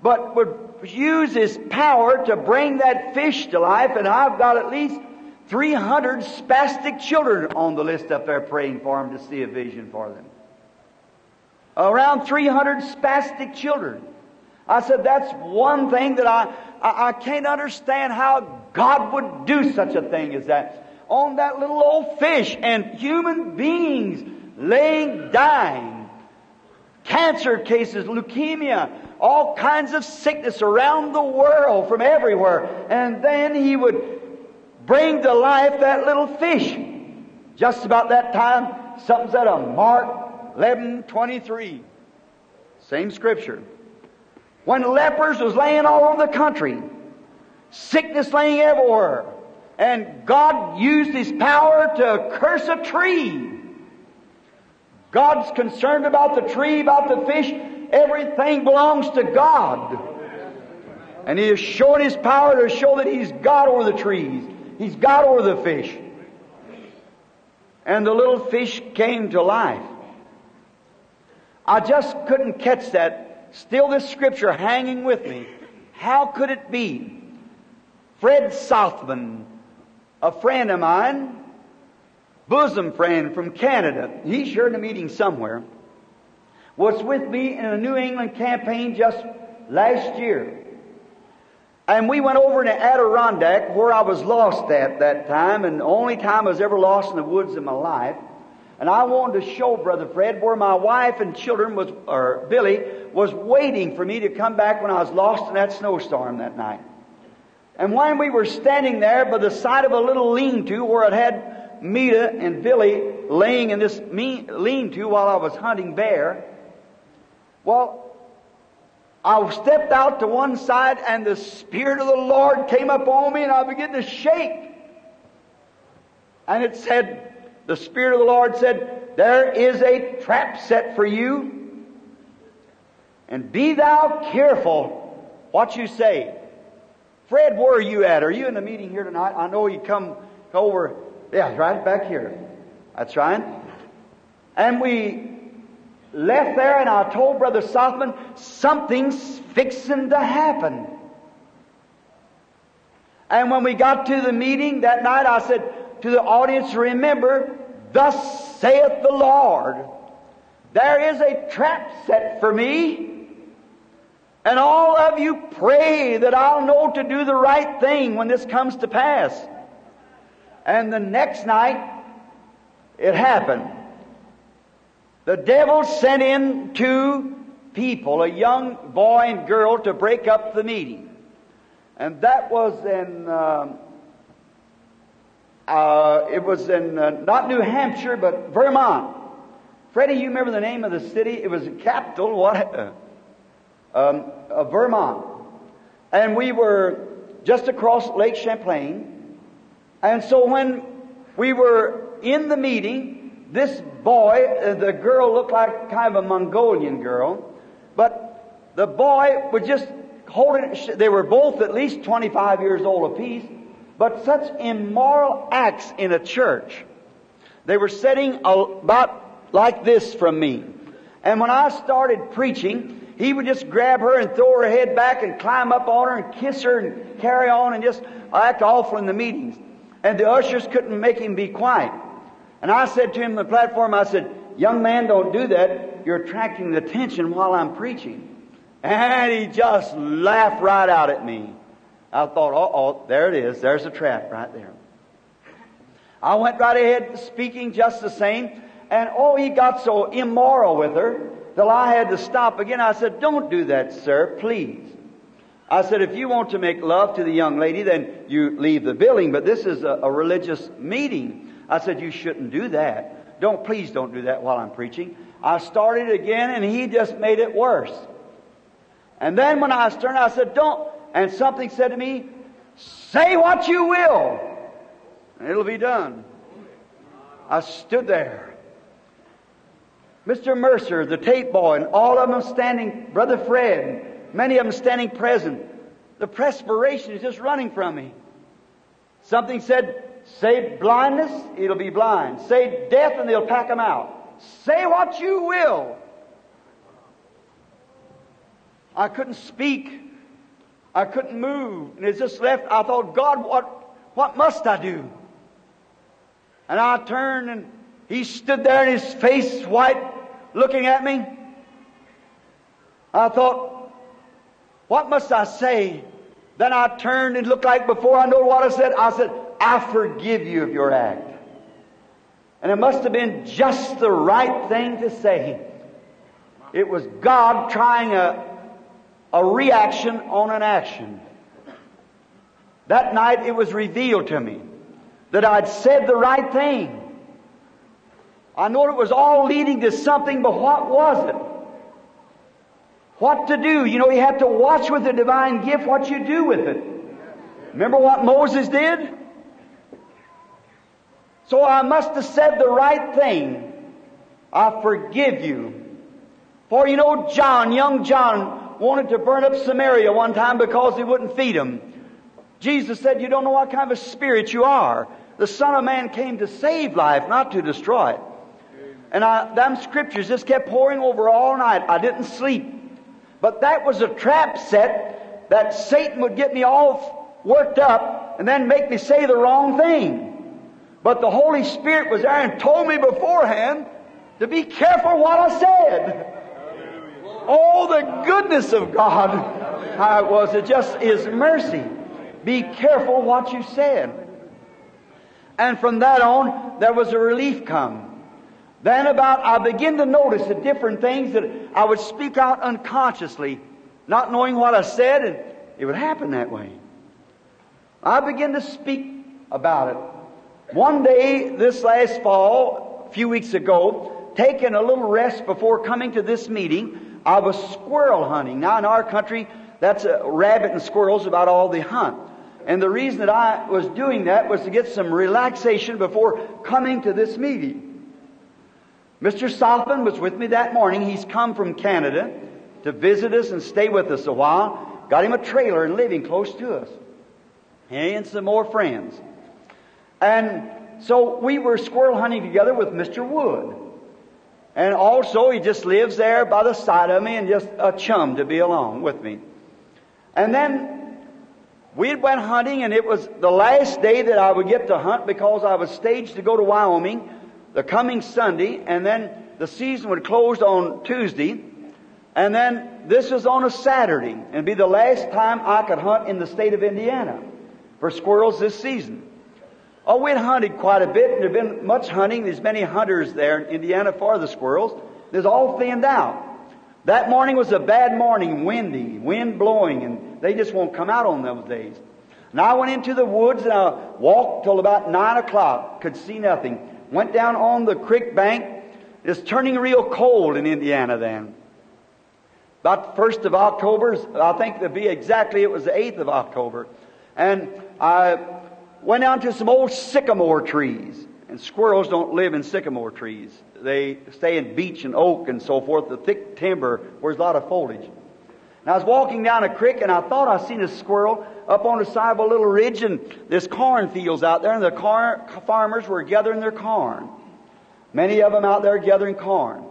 but would use His power to bring that fish to life, and I've got at least 300 spastic children on the list up there praying for Him to see a vision for them. Around 300 spastic children. I said, that's one thing that I, I, I can't understand how God would do such a thing as that. On that little old fish and human beings laying dying. Cancer cases, leukemia, all kinds of sickness around the world from everywhere. And then he would bring to life that little fish. Just about that time, something said a Mark 11:23. Same scripture. When lepers was laying all over the country, sickness laying everywhere, and God used His power to curse a tree. God's concerned about the tree, about the fish. Everything belongs to God. And He has shown His power to show that He's God over the trees. He's God over the fish. And the little fish came to life. I just couldn't catch that. Still, this scripture hanging with me. How could it be? Fred Sothmann, a friend of mine, bosom friend from Canada, he's here in a meeting somewhere, was with me in a New England campaign just last year. And we went over to Adirondack where I was lost at that time and the only time I was ever lost in the woods in my life. And I wanted to show Brother Fred where my wife and children was, or Billy, was waiting for me to come back when I was lost in that snowstorm that night. And when we were standing there by the side of a little lean-to where it had Meda and Billy laying in this lean-to while I was hunting bear, well, I stepped out to one side and the Spirit of the Lord came up on me and I began to shake. And it said, the Spirit of the Lord said, There is a trap set for you, and be thou careful what you say. Fred, where are you at? Are you in the meeting here tonight? I know you come over. Yeah, right back here. That's right. And we left there, and I told Brother Sothmann, something's fixing to happen. And when we got to the meeting that night, I said, to the audience, remember, thus saith the Lord, there is a trap set for me. And all of you pray that I'll know to do the right thing when this comes to pass. And the next night, it happened. The devil sent in two people, a young boy and girl, to break up the meeting. And that was in um, uh, it was in uh, not New Hampshire, but Vermont. Freddie, you remember the name of the city? It was the capital, what? Uh, um, of Vermont. And we were just across Lake Champlain. And so when we were in the meeting, this boy, uh, the girl looked like kind of a Mongolian girl, but the boy was just holding, they were both at least 25 years old apiece, but such immoral acts in a church. They were sitting about like this from me. And when I started preaching, he would just grab her and throw her head back and climb up on her and kiss her and carry on and just act awful in the meetings. And the ushers couldn't make him be quiet. And I said to him on the platform, I said, young man, don't do that. You're attracting the attention while I'm preaching. And he just laughed right out at me. I thought, oh, oh, there it is. There's a trap right there. I went right ahead speaking just the same. And oh, he got so immoral with her till I had to stop again. I said, don't do that, sir, please. I said, if you want to make love to the young lady, then you leave the building, but this is a, a religious meeting. I said, you shouldn't do that. Don't, please don't do that while I'm preaching. I started again and he just made it worse. And then when I was turned, I said, don't, and something said to me, say what you will, and it'll be done. I stood there. Mr. Mercer, the tape boy, and all of them standing, Brother Fred, many of them standing present. The perspiration is just running from me. Something said, say blindness, it'll be blind. Say death, and they'll pack them out. Say what you will. I couldn't speak. I couldn't move. And it just left. I thought, God, what, what must I do? And I turned and he stood there and his face white looking at me. I thought, what must I say? Then I turned and looked like before I know what I said. I said, I forgive you of your act. And it must have been just the right thing to say. It was God trying a, a reaction on an action. That night it was revealed to me that I'd said the right thing. I know it was all leading to something, but what was it? What to do? You know, you have to watch with the divine gift what you do with it. Remember what Moses did? So I must have said the right thing. I forgive you. For you know, John, young John, wanted to burn up Samaria one time because he wouldn't feed him. Jesus said, You don't know what kind of a spirit you are. The Son of Man came to save life, not to destroy it. And I, them scriptures just kept pouring over all night. I didn't sleep. But that was a trap set that Satan would get me all worked up and then make me say the wrong thing. But the Holy Spirit was there and told me beforehand to be careful what I said. Oh, the goodness of God. How it was. It just is mercy. Be careful what you said. And from that on, there was a relief come. Then about, I began to notice the different things that I would speak out unconsciously, not knowing what I said, and it would happen that way. I began to speak about it. One day, this last fall, a few weeks ago, taking a little rest before coming to this meeting, I was squirrel hunting. Now in our country, that's a rabbit and squirrels about all they hunt. And the reason that I was doing that was to get some relaxation before coming to this meeting. Mr. Sothmann was with me that morning. He's come from Canada to visit us and stay with us a while. Got him a trailer and living close to us. He and some more friends. And so we were squirrel hunting together with Mr. Wood. And also he just lives there by the side of me and just a chum to be along with me. And then we went hunting, and it was the last day that I would get to hunt because I was staged to go to Wyoming the coming Sunday, and then the season would close on Tuesday, and then this was on a Saturday, and be the last time I could hunt in the state of Indiana for squirrels this season. Oh, we'd hunted quite a bit, and there'd been much hunting. There's many hunters there in Indiana for the squirrels. There's all thinned out. That morning was a bad morning, windy, wind blowing, and they just won't come out on those days. And I went into the woods and I walked till about nine o'clock, could see nothing. Went down on the creek bank. It's turning real cold in Indiana then. About the first of October, I think to be exactly, it was the eighth of October. And I went down to some old sycamore trees. And squirrels don't live in sycamore trees. They stay in beech and oak and so forth, the thick timber where there's a lot of foliage. And I was walking down a creek and I thought I seen a squirrel up on the side of a little ridge and there's cornfields out there and the car, farmers were gathering their corn. Many of them out there gathering corn.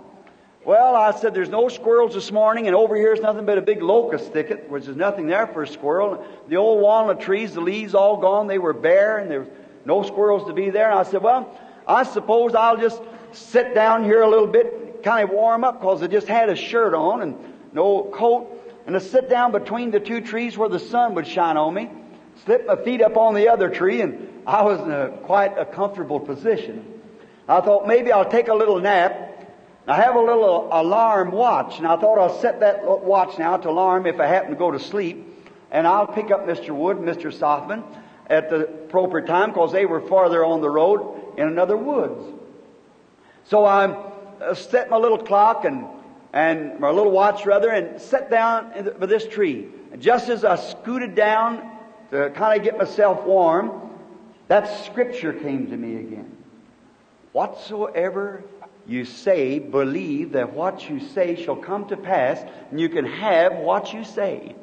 Well, I said, there's no squirrels this morning, and over here is nothing but a big locust thicket, which is nothing there for a squirrel. The old walnut trees, the leaves all gone, they were bare, and there was no squirrels to be there. And I said, well, I suppose I'll just sit down here a little bit, kind of warm up, because I just had a shirt on and no coat, and to sit down between the two trees where the sun would shine on me, slip my feet up on the other tree, and I was in a, quite a comfortable position. I thought maybe I'll take a little nap, I have a little alarm watch, and I thought I'll set that watch now to alarm if I happen to go to sleep. And I'll pick up Mr. Wood and Mr. Sothmann at the appropriate time because they were farther on the road in another woods. So I uh, set my little clock and, and my little watch rather and sat down by this tree. And just as I scooted down to kind of get myself warm, that scripture came to me again. Whatsoever you say, believe that what you say shall come to pass, and you can have what you say.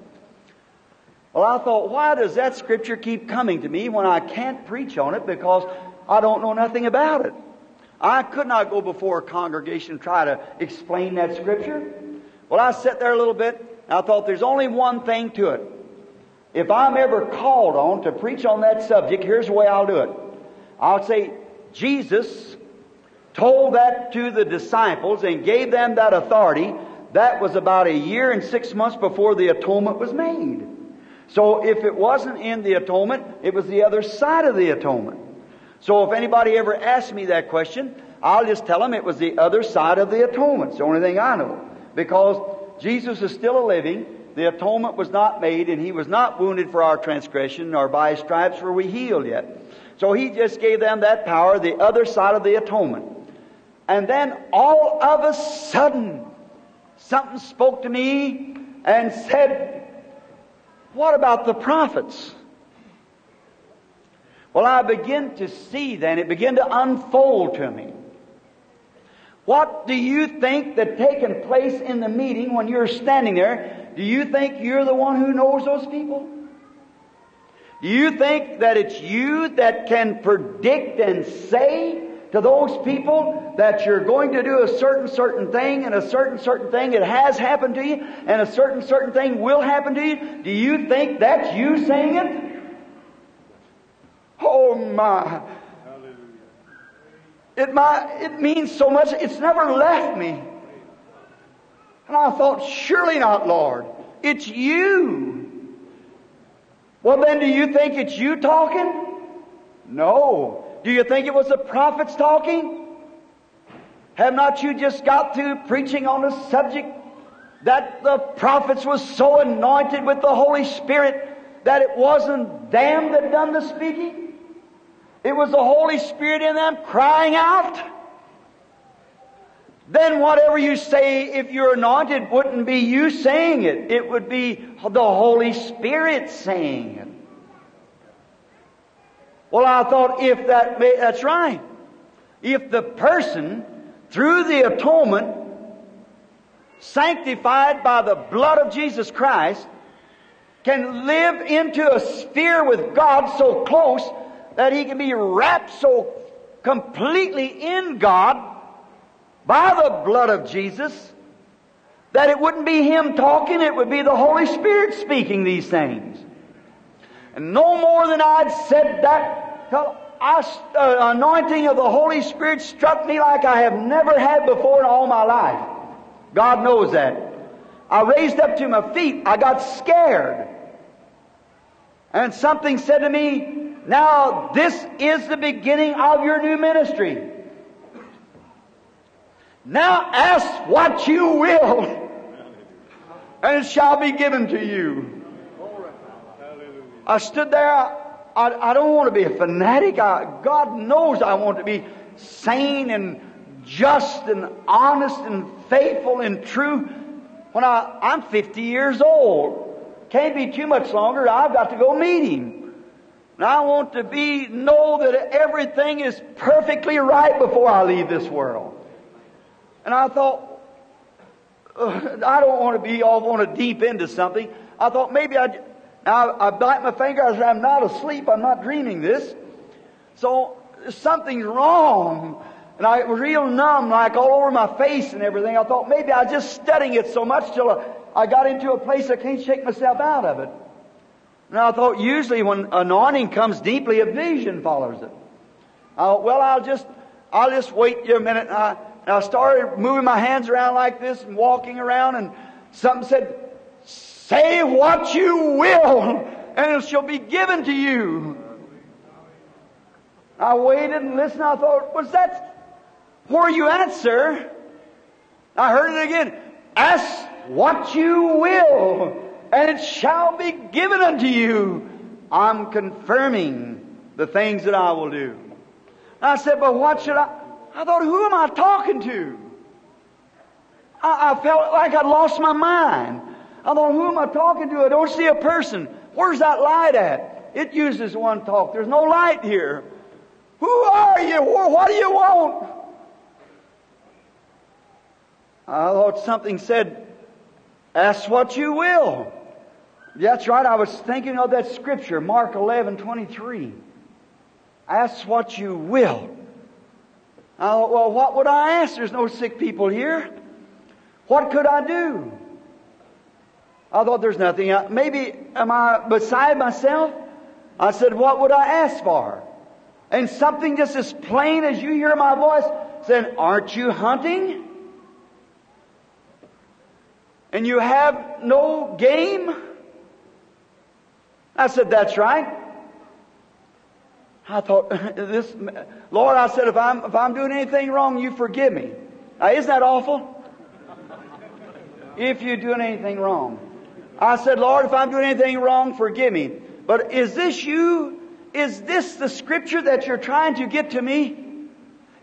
Well, I thought, why does that scripture keep coming to me when I can't preach on it because I don't know nothing about it? I could not go before a congregation and try to explain that scripture. Well, I sat there a little bit, and I thought there's only one thing to it. If I'm ever called on to preach on that subject, here's the way I'll do it. I'll say, Jesus told that to the disciples and gave them that authority. That was about a year and six months before the atonement was made. So if it wasn't in the atonement, it was the other side of the atonement. So if anybody ever asks me that question, I'll just tell them it was the other side of the atonement. It's the only thing I know. Because Jesus is still a living, the atonement was not made, and he was not wounded for our transgression, nor by his stripes were we healed yet. So he just gave them that power, the other side of the atonement. And then all of a sudden, something spoke to me and said, What about the prophets? Well, I begin to see then, it began to unfold to me. What do you think that taken place in the meeting when you're standing there? Do you think you're the one who knows those people? Do you think that it's you that can predict and say to those people that you're going to do a certain, certain thing and a certain, certain thing that has happened to you and a certain, certain thing will happen to you? Do you think that's you saying it? Oh my. It, my, it means so much. It's never left me. And I thought, surely not, Lord. It's you. Well, then, do you think it's you talking? No. Do you think it was the prophets talking? Have not you just got through preaching on a subject that the prophets was so anointed with the Holy Spirit that it wasn't them that done the speaking? It was the Holy Spirit in them crying out. Then whatever you say, if you're anointed, wouldn't be you saying it. It would be the Holy Spirit saying it. Well, I thought if that may, that's right. If the person, through the atonement, sanctified by the blood of Jesus Christ, can live into a sphere with God so close that he can be wrapped so completely in God by the blood of Jesus that it wouldn't be him talking, it would be the Holy Spirit speaking these things. And no more than I'd said that till I, uh, anointing of the Holy Spirit struck me like I have never had before in all my life. God knows that. I raised up to my feet. I got scared. And something said to me, now this is the beginning of your new ministry. Now ask what you will, and it shall be given to you. I stood there. I, I don't want to be a fanatic. I, God knows I want to be sane and just and honest and faithful and true. When I, I'm 50 years old, can't be too much longer. I've got to go meet Him. And I want to be know that everything is perfectly right before I leave this world. And I thought, I don't want to be all want to deep into something. I thought maybe I now, I bite my finger. I said, I'm not asleep. I'm not dreaming this. So something's wrong. And I was real numb, like all over my face and everything. I thought maybe I was just studying it so much till I got into a place I can't shake myself out of it. And I thought usually when anointing comes deeply, a vision follows it. I well, I'll just, I'll just wait a minute. And I, and I started moving my hands around like this and walking around and something said, Say what you will, and it shall be given to you. I waited and listened. I thought, was that where you at, sir? I heard it again. Ask what you will, and it shall be given unto you. I'm confirming the things that I will do. I said, but what should I? I thought, who am I talking to? I, I felt like I'd lost my mind. I thought, who am I talking to? I don't see a person. Where's that light at? It uses one talk. There's no light here. Who are you? What do you want? I thought something said, ask what you will. That's right. I was thinking of that scripture, Mark 11, 23. Ask what you will. I thought, well, what would I ask? There's no sick people here. What could I do? I thought there's nothing. Maybe am I beside myself? I said, what would I ask for? And something just as plain as you hear my voice said, aren't you hunting? And you have no game? I said, that's right. I thought, this, Lord, I said, if I'm, if I'm doing anything wrong, you forgive me. Now, isn't that awful? If you're doing anything wrong. I said, Lord, if I'm doing anything wrong, forgive me. But is this you? Is this the scripture that you're trying to get to me?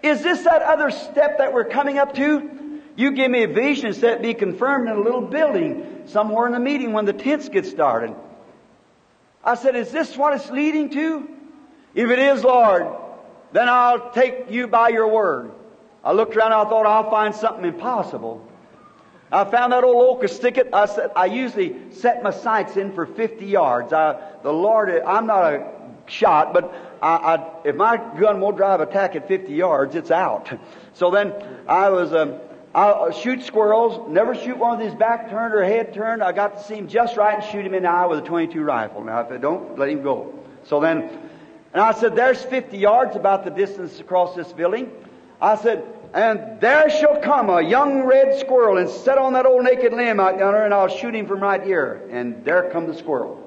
Is this that other step that we're coming up to? You give me a vision and be confirmed in a little building somewhere in the meeting when the tents get started. I said, is this what it's leading to? If it is, Lord, then I'll take you by your word. I looked around I thought I'll find something impossible. I found that old locust thicket. I said, I usually set my sights in for 50 yards. I, the Lord, I'm not a shot, but I, I, if my gun won't drive a tack at 50 yards, it's out. So then I was, um, I shoot squirrels, never shoot one with his back turned or head turned. I got to see him just right and shoot him in the eye with a 22 rifle. Now, if I don't, let him go. So then, and I said, there's 50 yards about the distance across this building. I said, and there shall come a young red squirrel and set on that old naked limb out yonder, and I'll shoot him from right here. And there come the squirrel.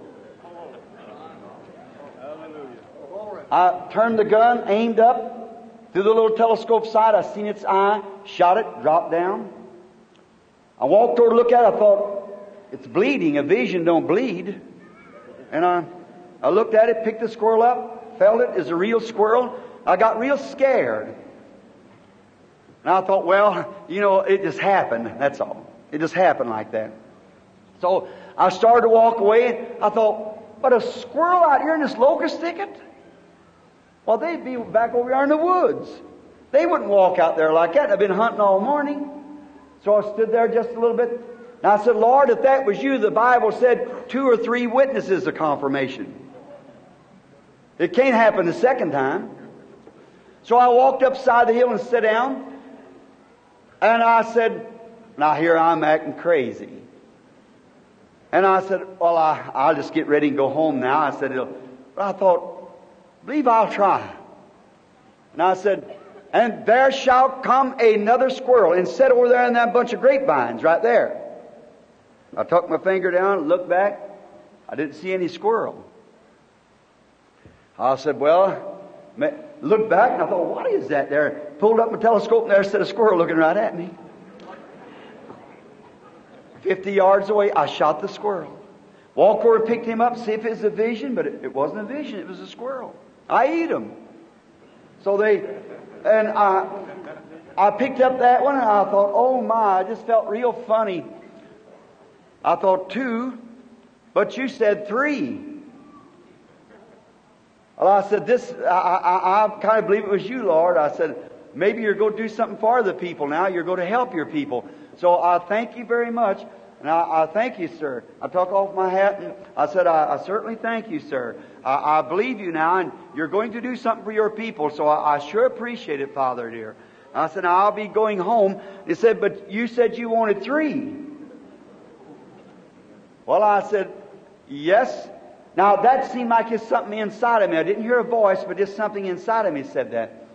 I turned the gun, aimed up through the little telescope sight. I seen its eye, shot it, dropped down. I walked over to look at it. I thought, it's bleeding. A vision don't bleed. And I, I looked at it, picked the squirrel up, felt it as a real squirrel. I got real scared. And I thought, well, you know, it just happened. That's all. It just happened like that. So I started to walk away, I thought, but a squirrel out here in this locust thicket? Well, they'd be back over here in the woods. They wouldn't walk out there like that. I've been hunting all morning. So I stood there just a little bit. And I said, Lord, if that was you, the Bible said two or three witnesses of confirmation. It can't happen the second time. So I walked up side the hill and sat down. And I said, now here I'm acting crazy. And I said, well, I, I'll just get ready and go home now. I said, I thought, believe I'll try. And I said, and there shall come another squirrel and sit over there in that bunch of grapevines right there. I took my finger down, looked back. I didn't see any squirrel. I said, well, looked back and I thought, what is that there? Pulled up my telescope and there stood a squirrel looking right at me. 50 yards away, I shot the squirrel. Walked over picked him up, see if it's a vision, but it, it wasn't a vision, it was a squirrel. I eat them. So they, and I, I picked up that one and I thought, oh my, I just felt real funny. I thought two, but you said three. Well, I said, this, I, I, I kind of believe it was you, Lord. I said, maybe you're going to do something for the people now. You're going to help your people. So I thank you very much. And I, I thank you, sir. I took off my hat and I said, I, I certainly thank you, sir. I, I, believe you now and you're going to do something for your people. So I, sure appreciate it, Father dear. I said, I'll be going home. He said, but you said you wanted three. Well, I said, yes, now that seemed like it's something inside of me. I didn't hear a voice, but just something inside of me said that.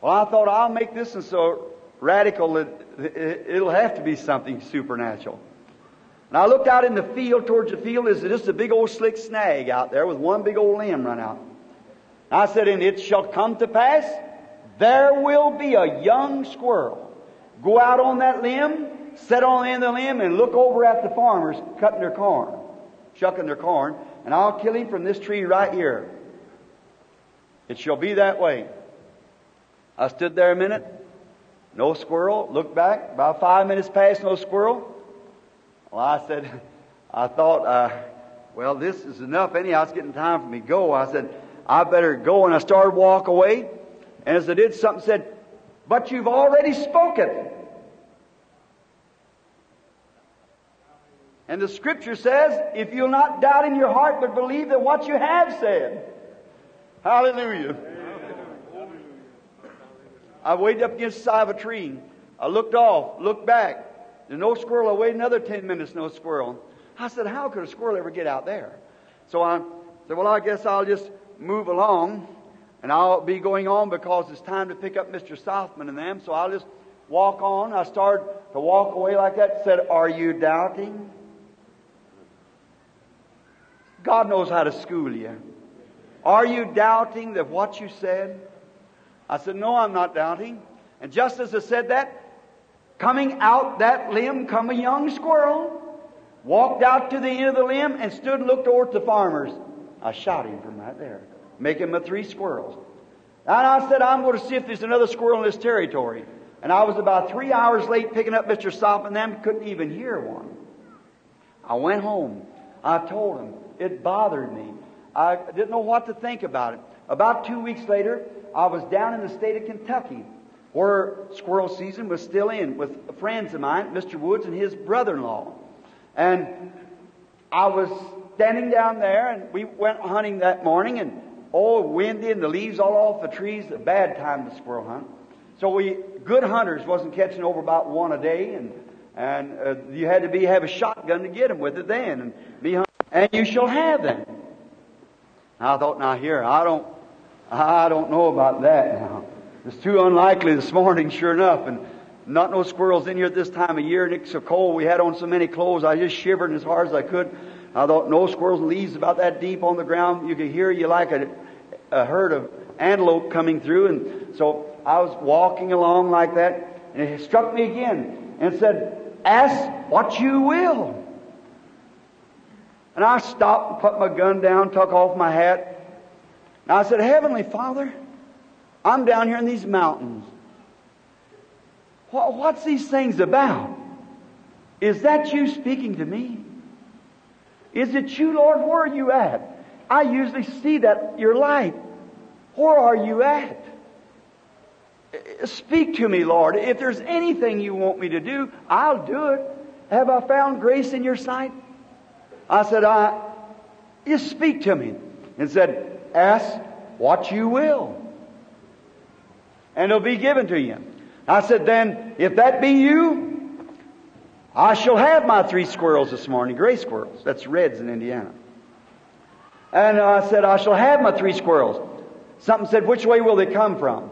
Well, I thought I'll make this one so radical that it'll have to be something supernatural. And I looked out in the field towards the field. Is just a big old slick snag out there with one big old limb run out. I said, and it shall come to pass, there will be a young squirrel go out on that limb, sit on the end of the limb, and look over at the farmers cutting their corn, shucking their corn, and I'll kill him from this tree right here. It shall be that way. I stood there a minute, no squirrel, looked back, about five minutes passed, no squirrel. Well, I said, I thought, uh, well, this is enough anyhow. It's getting time for me to go. I said, I better go. And I started walk away. And as I did, something said, but you've already spoken. And the scripture says, if you'll not doubt in your heart, but believe that what you have said. Hallelujah. I waited up against the side of a tree. I looked off, looked back. There's no squirrel. I waited another 10 minutes, no squirrel. I said, how could a squirrel ever get out there? So I said, well, I guess I'll just move along and I'll be going on because it's time to pick up Mr. Sothmann and them. So I'll just walk on. I started to walk away like that. Said, are you doubting? God knows how to school you. Are you doubting that what you said? I said, No, I'm not doubting. And just as I said that, coming out that limb come a young squirrel, walked out to the end of the limb and stood and looked over at the farmers. I shot him from right there, making my three squirrels. And I said, I'm going to see if there's another squirrel in this territory. And I was about three hours late picking up Mr. Sop and them, couldn't even hear one. I went home. I told him. It bothered me. I didn't know what to think about it. About two weeks later, I was down in the state of Kentucky where squirrel season was still in with friends of mine, Mr. Woods and his brother-in-law. And I was standing down there and we went hunting that morning and oh, windy and the leaves all off the trees, a bad time to squirrel hunt. So we, good hunters wasn't catching over about one a day and, and uh, you had to be, have a shotgun to get them with it then and be hunting. And you shall have them. I thought, now here, I don't, I don't know about that now. It's too unlikely this morning, sure enough, and not no squirrels in here at this time of year, and it's so cold. We had on so many clothes, I just shivered as hard as I could. I thought, no squirrels and leaves about that deep on the ground. You could hear you like a, a herd of antelope coming through, and so I was walking along like that, and it struck me again, and said, ask what you will. And I stopped and put my gun down, took off my hat. And I said, Heavenly Father, I'm down here in these mountains. What's these things about? Is that you speaking to me? Is it you, Lord? Where are you at? I usually see that your light. Where are you at? Eh, speak to me, Lord. If there's anything you want me to do, I'll do it. Have I found grace in your sight? I said, I, you speak to me. And said, ask what you will. And it'll be given to you. I said, then, if that be you, I shall have my three squirrels this morning, gray squirrels. That's reds in Indiana. And I said, I shall have my three squirrels. Something said, which way will they come from?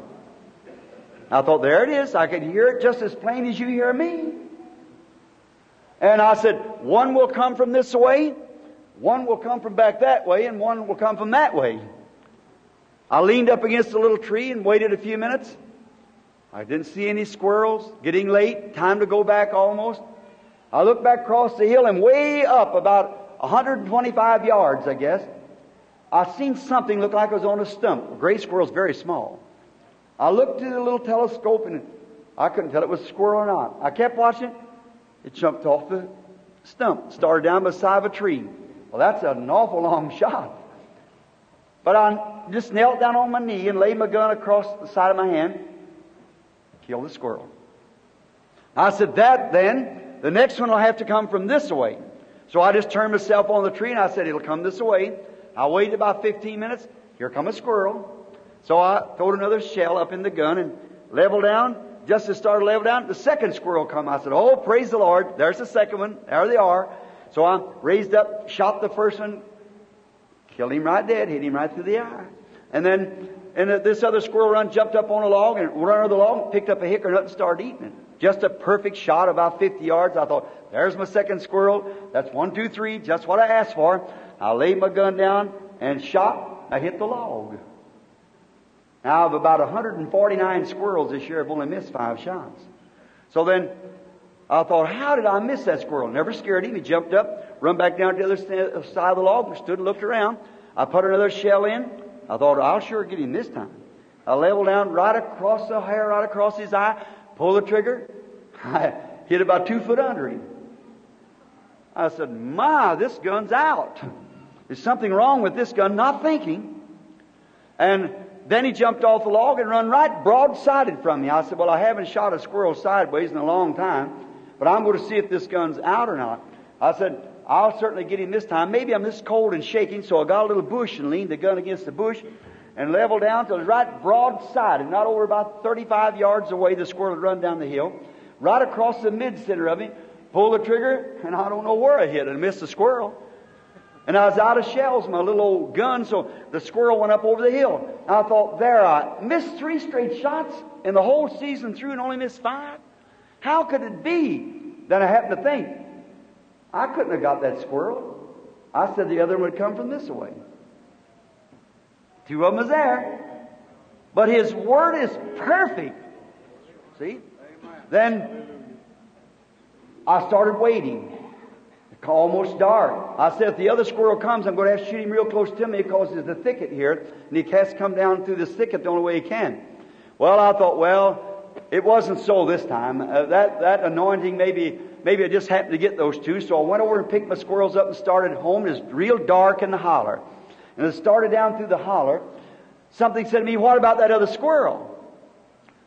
I thought, there it is. I could hear it just as plain as you hear me. And I said, one will come from this way, one will come from back that way, and one will come from that way. I leaned up against a little tree and waited a few minutes. I didn't see any squirrels. Getting late, time to go back almost. I looked back across the hill and way up about 125 yards, I guess. I seen something look like it was on a stump. A gray squirrel's very small. I looked through the little telescope and I couldn't tell it was a squirrel or not. I kept watching. It jumped off the stump, started down beside a tree. Well, that's an awful long shot. But I just knelt down on my knee and laid my gun across the side of my hand, killed the squirrel. I said, that then, the next one will have to come from this way. So I just turned myself on the tree and I said, it'll come this way. I waited about 15 minutes. Here come a squirrel. So I throwed another shell up in the gun and leveled down just as started level down, the second squirrel come. I said, Oh, praise the Lord. There's the second one. There they are. So I raised up, shot the first one, killed him right dead, hit him right through the eye. And then, and this other squirrel run, jumped up on a log and ran over the log, picked up a hickory nut and started eating it. Just a perfect shot, about 50 yards. I thought, there's my second squirrel. That's one, two, three, just what I asked for. I laid my gun down and shot. I hit the log. Now, of about 149 squirrels this year, I've only missed five shots. So then I thought, how did I miss that squirrel? Never scared him. He jumped up, run back down to the other uh, side of the log, stood and looked around. I put another shell in. I thought, I'll sure get him this time. I leveled down right across the hair, right across his eye, pulled the trigger. I hit about two foot under him. I said, My, this gun's out. There's something wrong with this gun, not thinking. And then he jumped off the log and run right broadsided from me. I said, Well, I haven't shot a squirrel sideways in a long time, but I'm going to see if this gun's out or not. I said, I'll certainly get him this time. Maybe I'm this cold and shaking, so I got a little bush and leaned the gun against the bush and leveled down was right broadside, not over about 35 yards away. The squirrel had run down the hill, right across the mid center of him. Pulled the trigger, and I don't know where I hit it. I missed the squirrel. And I was out of shells, my little old gun, so the squirrel went up over the hill. I thought, there, I missed three straight shots in the whole season through and only missed five. How could it be? Then I happened to think, I couldn't have got that squirrel. I said the other one would come from this way. Two of them was there. But his word is perfect. See? Then I started waiting. Almost dark. I said, if the other squirrel comes, I'm going to have to shoot him real close to me because there's a thicket here, and he has to come down through this thicket the only way he can. Well, I thought, well, it wasn't so this time. Uh, that that anointing maybe maybe I just happened to get those two. So I went over and picked my squirrels up and started home. It was real dark in the holler. And it started down through the holler. Something said to me, What about that other squirrel?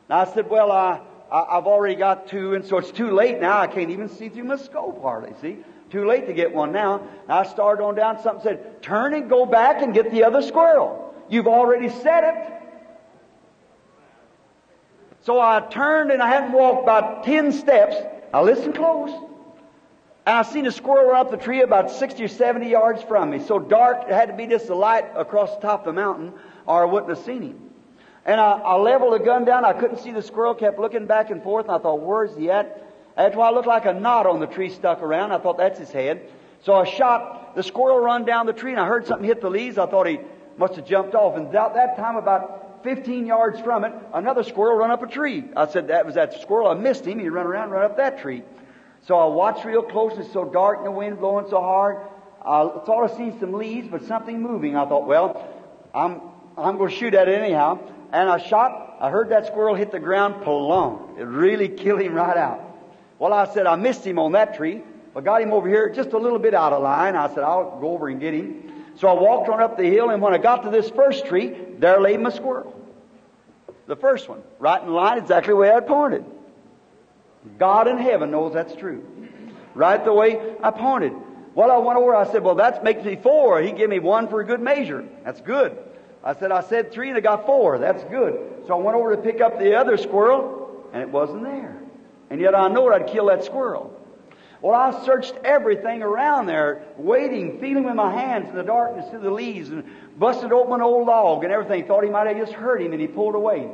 And I said, Well, I, I, have already got two, and so it's too late now. I can't even see through my scope hardly, see? Too late to get one now. I started on down. Something said, Turn and go back and get the other squirrel. You've already said it. So I turned and I hadn't walked about ten steps. I listened close. And I seen a squirrel up the tree about 60 or 70 yards from me. So dark, it had to be just the light across the top of the mountain, or I wouldn't have seen him. And I, I leveled the gun down. I couldn't see the squirrel, kept looking back and forth, and I thought, where's he at? That's why it looked like a knot on the tree stuck around. I thought, that's his head. So I shot the squirrel run down the tree, and I heard something hit the leaves. I thought he must have jumped off. And about that time, about 15 yards from it, another squirrel run up a tree. I said, that was that squirrel. I missed him. He ran around, and run up that tree. So I watched real close. It's so dark and the wind blowing so hard. I thought I seen some leaves, but something moving. I thought, well, I'm, I'm going to shoot at it anyhow. And I shot. I heard that squirrel hit the ground plumb. It really killed him right out. Well, I said, I missed him on that tree, but got him over here just a little bit out of line. I said, I'll go over and get him. So I walked on up the hill, and when I got to this first tree, there lay my squirrel. The first one, right in line, exactly where I'd pointed. God in heaven knows that's true. Right the way I pointed. Well, I went over, I said, well, that makes me four. He gave me one for a good measure. That's good. I said, I said three and I got four. That's good. So I went over to pick up the other squirrel, and it wasn't there. And yet I know I'd kill that squirrel. Well, I searched everything around there, waiting, feeling with my hands in the darkness through the leaves, and busted open an old log and everything. Thought he might have just hurt him, and he pulled away.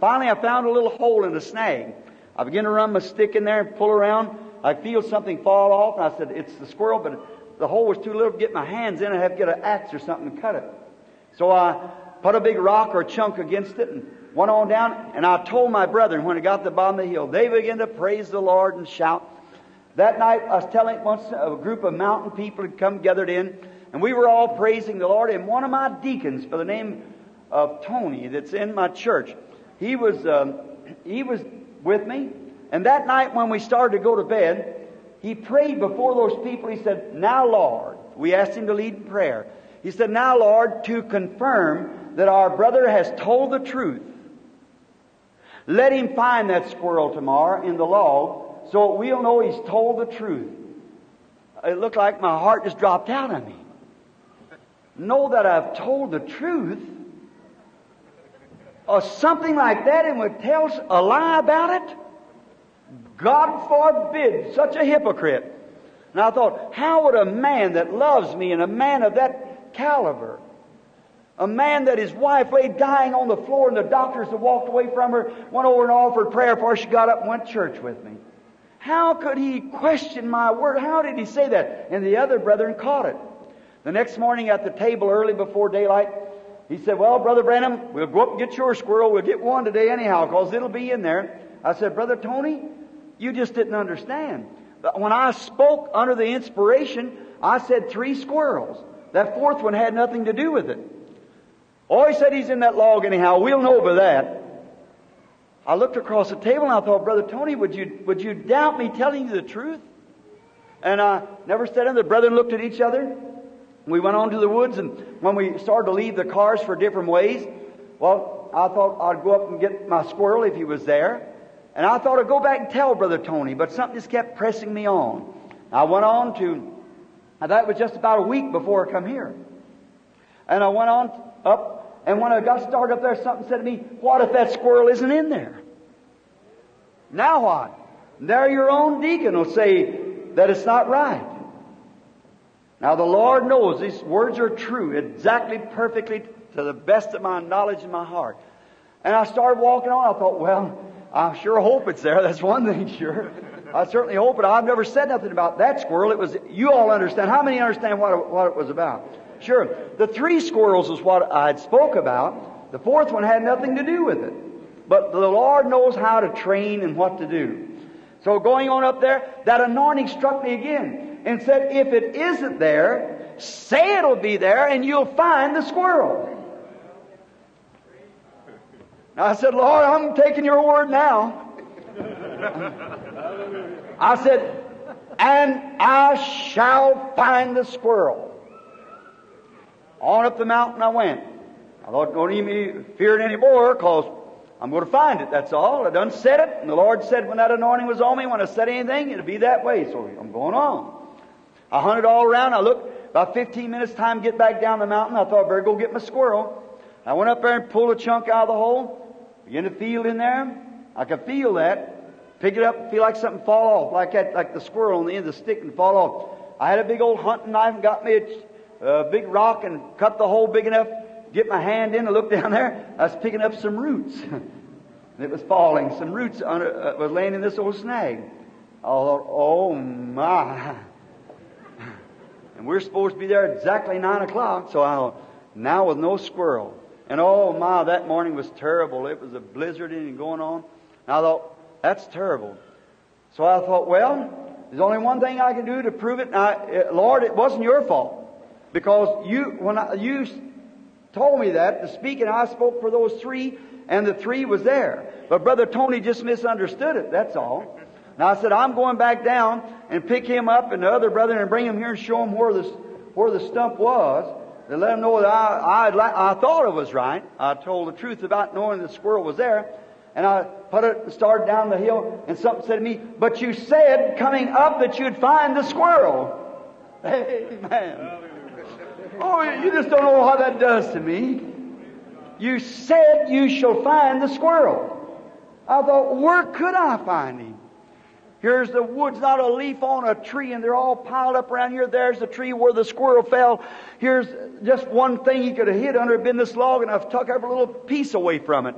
Finally, I found a little hole in the snag. I began to run my stick in there and pull around. I feel something fall off, and I said, It's the squirrel, but the hole was too little to get my hands in. I have to get an axe or something to cut it. So I put a big rock or a chunk against it and went on down, and I told my brethren when I got to the bottom of the hill, they began to praise the Lord and shout. That night, I was telling once a group of mountain people had come gathered in, and we were all praising the Lord. And one of my deacons, by the name of Tony, that's in my church, he was um, he was with me. And that night when we started to go to bed, he prayed before those people. He said, Now, Lord, we asked him to lead in prayer. He said, Now, Lord, to confirm that our brother has told the truth, let him find that squirrel tomorrow in the log so we'll know he's told the truth. It looked like my heart just dropped out of me. Know that I've told the truth or something like that and would tell a lie about it? God forbid such a hypocrite. And I thought, how would a man that loves me and a man of that caliber, a man that his wife lay dying on the floor and the doctors had walked away from her, went over and offered prayer before she got up and went to church with me. How could he question my word? How did he say that? And the other brethren caught it. The next morning at the table early before daylight, he said, Well, Brother Branham, we'll go up and get your squirrel. We'll get one today anyhow, because it'll be in there. I said, Brother Tony, You just didn't understand. But when I spoke under the inspiration, I said three squirrels. That fourth one had nothing to do with it. Oh, he said he's in that log anyhow. We'll know by that. I looked across the table and I thought, Brother Tony, would you, would you doubt me telling you the truth? And I never said anything. The brethren looked at each other. We went on to the woods, and when we started to leave the cars for different ways, well, I thought I'd go up and get my squirrel if he was there. And I thought I'd go back and tell Brother Tony, but something just kept pressing me on. I went on to, that was just about a week before I come here. And I went on up, and when I got started up there, something said to me, what if that squirrel isn't in there? Now what? There your own deacon will say that it's not right. Now the Lord knows these words are true, exactly perfectly to the best of my knowledge in my heart. And I started walking on. I thought, well, I sure hope it's there. That's one thing, sure. I certainly hope it. I've never said nothing about that squirrel. It was, you all understand. How many understand what what it was about? Sure. The three squirrels is what I had spoke about. The fourth one had nothing to do with it. But the Lord knows how to train and what to do. So going on up there, that anointing struck me again and said, if it isn't there, say it'll be there and you'll find the squirrel. I said, Lord, I'm taking your word now. I said, and I shall find the squirrel. On up the mountain I went. I thought, don't even fear it any more, because I'm going to find it, that's all. I done said it, and the Lord said when that anointing was on me, when I said anything, it'll be that way, so I'm going on. I hunted all around, I looked, about 15 minutes time get back down the mountain, I thought I better go get my squirrel. I went up there and pulled a chunk out of the hole, Begin to feel in there. I could feel that. Pick it up, feel like something fall off, like that, like the squirrel on the end of the stick and fall off. I had a big old hunting knife and got me a, a big rock and cut the hole big enough. Get my hand in and look down there. I was picking up some roots. And it was falling. Some roots under, uh, was laying in this old snag. I thought, oh my. And we're supposed to be there exactly nine o'clock, so I now with no squirrel. And oh my, that morning was terrible. It was a blizzard and going on. And I thought, that's terrible. So I thought, well, there's only one thing I can do to prove it. I, eh, Lord, it wasn't your fault. Because you, when I, you told me that to speak and I spoke for those three and the three was there. But Brother Tony just misunderstood it, that's all. Now I said, I'm going back down and pick him up and the other brother and bring him here and show him where the, where the stump was to let him know that I, I, I thought it was right. I told the truth about knowing the squirrel was there. And I put it, started down the hill, and something said to me, but you said coming up that you'd find the squirrel. Amen. Oh, you just don't know how that does to me. You said you shall find the squirrel. I thought, where could I find him? Here's the woods, not a leaf on a tree, and they're all piled up around here. There's the tree where the squirrel fell. Here's just one thing he could have hid under. Been this log, and I've tucked every little piece away from it.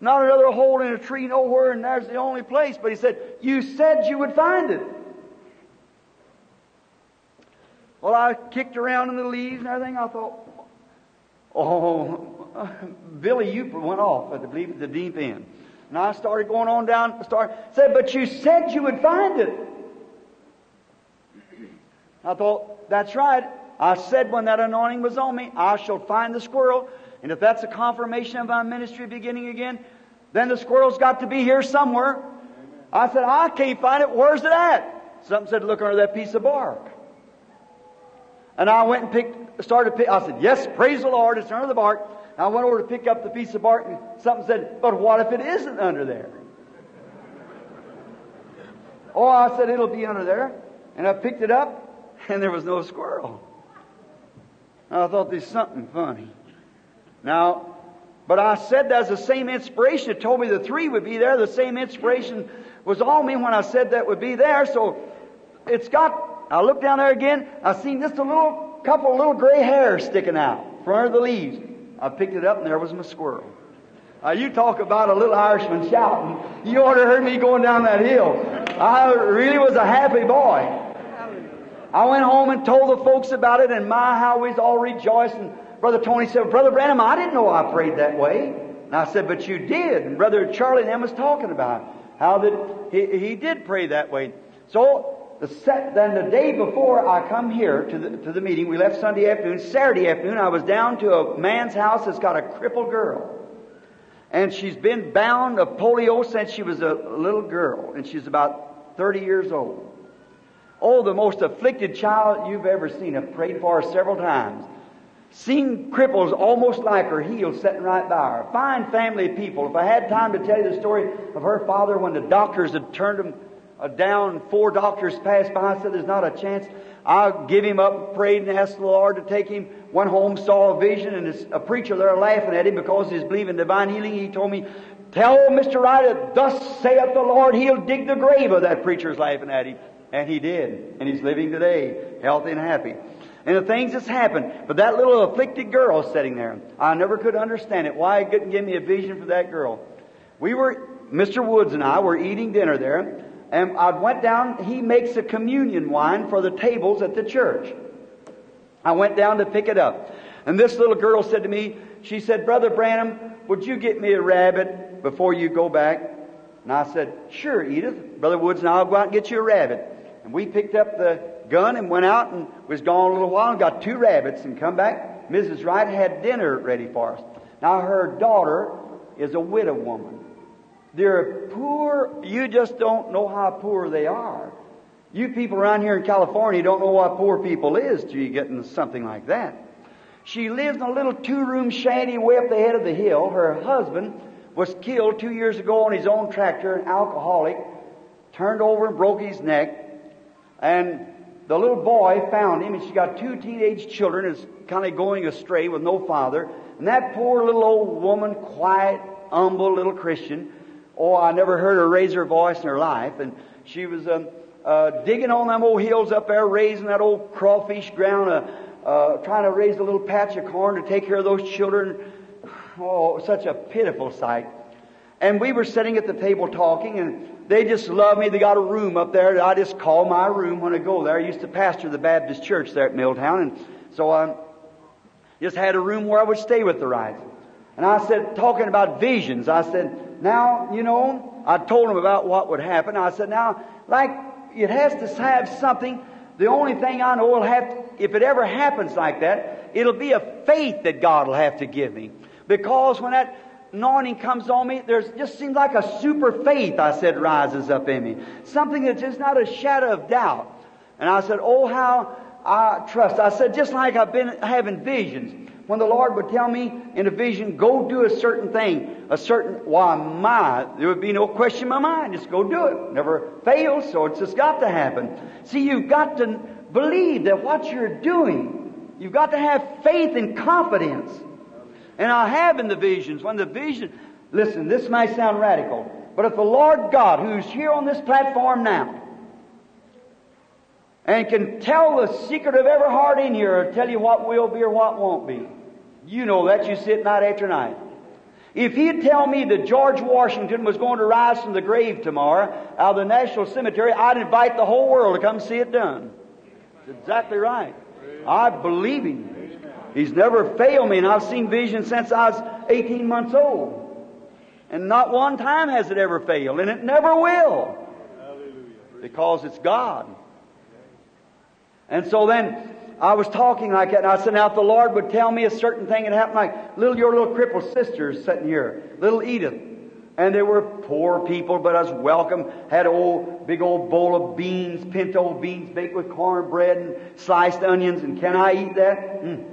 Not another hole in a tree nowhere, and there's the only place. But he said, You said you would find it. Well, I kicked around in the leaves and everything. I thought, Oh, Billy Uper went off at the, believe at the deep end. And I started going on down, started, said, but you said you would find it. I thought, that's right. I said when that anointing was on me, I shall find the squirrel. And if that's a confirmation of my ministry beginning again, then the squirrel's got to be here somewhere. I said, I can't find it. Where's it at? Something said, look under that piece of bark. And I went and picked, started pick, I said, yes, praise the Lord, it's under the bark. And I went over to pick up the piece of bark and something said, but what if it isn't under there? Oh, I said, it'll be under there. And I picked it up and there was no squirrel. I thought there's something funny. Now, but I said that's the same inspiration that told me the three would be there. The same inspiration was on me when I said that would be there. So it's got, I looked down there again. I seen just a little couple of little gray hairs sticking out from under the leaves. I picked it up and there was my squirrel. Uh, you talk about a little Irishman shouting. You ought to heard me going down that hill. I really was a happy boy. I went home and told the folks about it, and my, how we all rejoiced. And Brother Tony said, Brother Branham, I didn't know I prayed that way. And I said, but you did. And Brother Charlie and them was talking about how that he, he did pray that way. So the set, then the day before I come here to the, to the meeting, we left Sunday afternoon. Saturday afternoon, I was down to a man's house that's got a crippled girl. And she's been bound of polio since she was a little girl, and she's about 30 years old. Oh, the most afflicted child you've ever seen. I've prayed for her several times. Seen cripples almost like her healed sitting right by her. Fine family people. If I had time to tell you the story of her father when the doctors had turned him down, four doctors passed by, said there's not a chance. I give him up, prayed and asked the Lord to take him. Went home, saw a vision, and a preacher there laughing at him because he's believing divine healing. He told me, Tell Mr. Wright, thus saith the Lord, he'll dig the grave of that preacher's laughing at him. And he did. And he's living today, healthy and happy and the things that's happened. But that little afflicted girl sitting there, I never could understand it. Why he couldn't give me a vision for that girl. We were, Mr. Woods and I were eating dinner there, and I went down, he makes a communion wine for the tables at the church. I went down to pick it up. And this little girl said to me, she said, Brother Branham, would you get me a rabbit before you go back? And I said, Sure, Edith. Brother Woods and I'll go out and get you a rabbit. And we picked up the gun and went out and was gone a little while and got two rabbits and come back. Mrs. Wright had dinner ready for us. Now her daughter is a widow woman. They're poor. You just don't know how poor they are. You people around here in California don't know what poor people is till you get into something like that. She lives in a little two-room shanty way up the head of the hill. Her husband was killed two years ago on his own tractor, an alcoholic, turned over and broke his neck. And the little boy found him, and she got two teenage children, is kind of going astray with no father. And that poor little old woman, quiet, humble little Christian, oh, I never heard her raise her voice in her life. And she was um, uh, digging on them old hills up there, raising that old crawfish ground, uh, uh, trying to raise a little patch of corn to take care of those children. Oh, such a pitiful sight. And we were sitting at the table talking, and they just love me. They got a room up there that I just call my room when I go there. I used to pastor the Baptist church there at Milltown, and so I just had a room where I would stay with the Wrights. And I said, talking about visions, I said, now, you know, I told him about what would happen. I said, now, like, it has to have something. The only thing I know will have, to, if it ever happens like that, it'll be a faith that God will have to give me. Because when that anointing comes on me, there just seems like a super faith, I said, rises up in me. Something that's just not a shadow of doubt. And I said, oh, how I trust. I said, just like I've been having visions. When the Lord would tell me in a vision, go do a certain thing, a certain, why my, there would be no question in my mind. Just go do it. Never fails, so it's just got to happen. See, you've got to believe that what you're doing, you've got to have faith and confidence. And I have in the visions, when the vision, listen, this may sound radical, but if the Lord God, who's here on this platform now, and can tell the secret of every heart in here, or tell you what will be or what won't be, you know that you sit night after night. If he'd tell me that George Washington was going to rise from the grave tomorrow out of the National Cemetery, I'd invite the whole world to come see it done. That's exactly right. I believe him. He's never failed me, and I've seen visions since I was 18 months old. And not one time has it ever failed, and it never will. Because it's God. And so then I was talking like that, and I said, now if the Lord would tell me a certain thing, it happened like little your little crippled sisters sitting here, little Edith. And they were poor people, but was welcome. Had old, big old bowl of beans, pinto beans baked with cornbread and sliced onions, and can I eat that? Mm.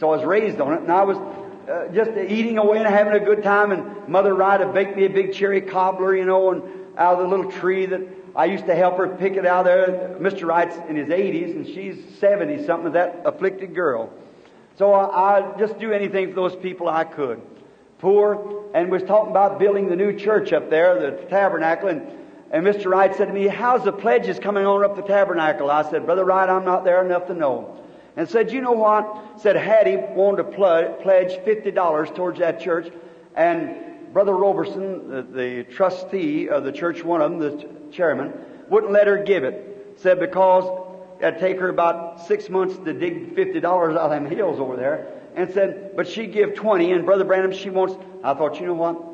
So I was raised on it, and I was uh, just eating away and having a good time. And Mother had baked me a big cherry cobbler, you know, and out of the little tree that I used to help her pick it out there. Mr. Wright's in his 80s, and she's 70 something. That afflicted girl. So I, I just do anything for those people I could. Poor, and was talking about building the new church up there, the tabernacle, and and Mr. Wright said to me, How's the pledges coming on up the tabernacle? I said, Brother Wright, I'm not there enough to know and said, you know what? Said Hattie wanted to pledge $50 towards that church. And Brother Roberson, the, the, trustee of the church, one of them, the chairman, wouldn't let her give it. Said because it'd take her about six months to dig $50 out of them hills over there. And said, but she give 20 and Brother Branham, she wants, I thought, you know what?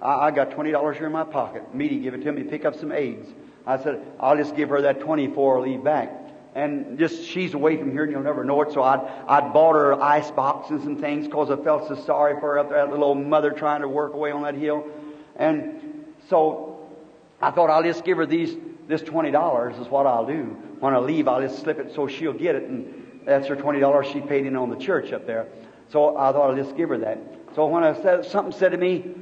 I, I got twenty dollars here in my pocket. Meda give it to me, pick up some eggs. I said, I'll just give her that twenty four, leave back. And just she's away from here and you'll never know it. So I'd I'd bought her ice box and some things because I felt so sorry for her up there, that little mother trying to work away on that hill. And so I thought I'll just give her these this twenty dollars is what I'll do. When I leave, I'll just slip it so she'll get it, and that's her twenty dollars she paid in on the church up there. So I thought I'll just give her that. So when I said something said to me,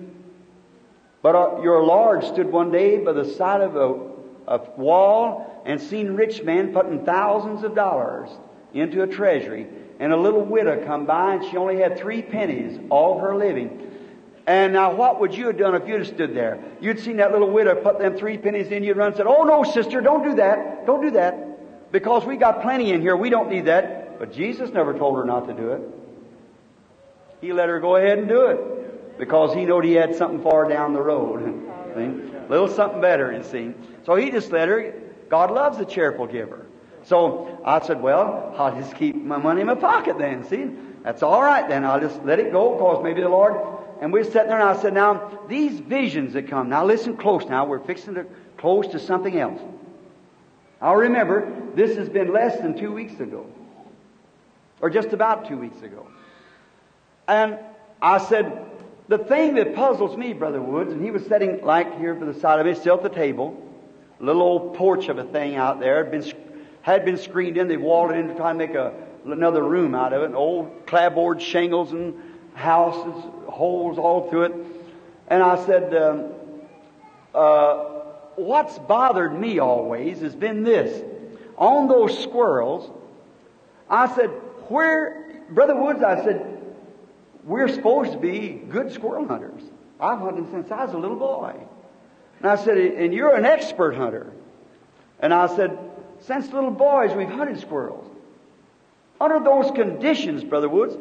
but uh, your Lord stood one day by the side of a, a wall and seen rich men putting thousands of dollars into a treasury, and a little widow come by and she only had three pennies all her living. And now, what would you have done if you'd have stood there? You'd seen that little widow put them three pennies in. You'd run and said, "Oh no, sister, don't do that. Don't do that, because we got plenty in here. We don't need that." But Jesus never told her not to do it. He let her go ahead and do it because he knowed he had something far down the road. Little something better, you see. So he just let her. God loves a cheerful giver. So I said, well, I'll just keep my money in my pocket then. See, that's all right then. I'll just let it go because maybe the Lord. And we're sitting there and I said, now these visions that come. Now listen close. Now we're fixing to close to something else. I'll remember this has been less than two weeks ago, or just about two weeks ago. And I said, the thing that puzzles me, Brother Woods, and he was sitting like here by the side of me, still at the table, little old porch of a thing out there, had been, had been screened in. They walled it in to try and make a, another room out of it, old clapboard shingles and houses, holes all through it. And I said, um, uh, what's bothered me always has been this. On those squirrels, I said, where, Brother Woods, I said, we're supposed to be good squirrel hunters. I've hunted since I was a little boy. And I said, and you're an expert hunter. And I said, since little boys we've hunted squirrels. Under those conditions, Brother Woods,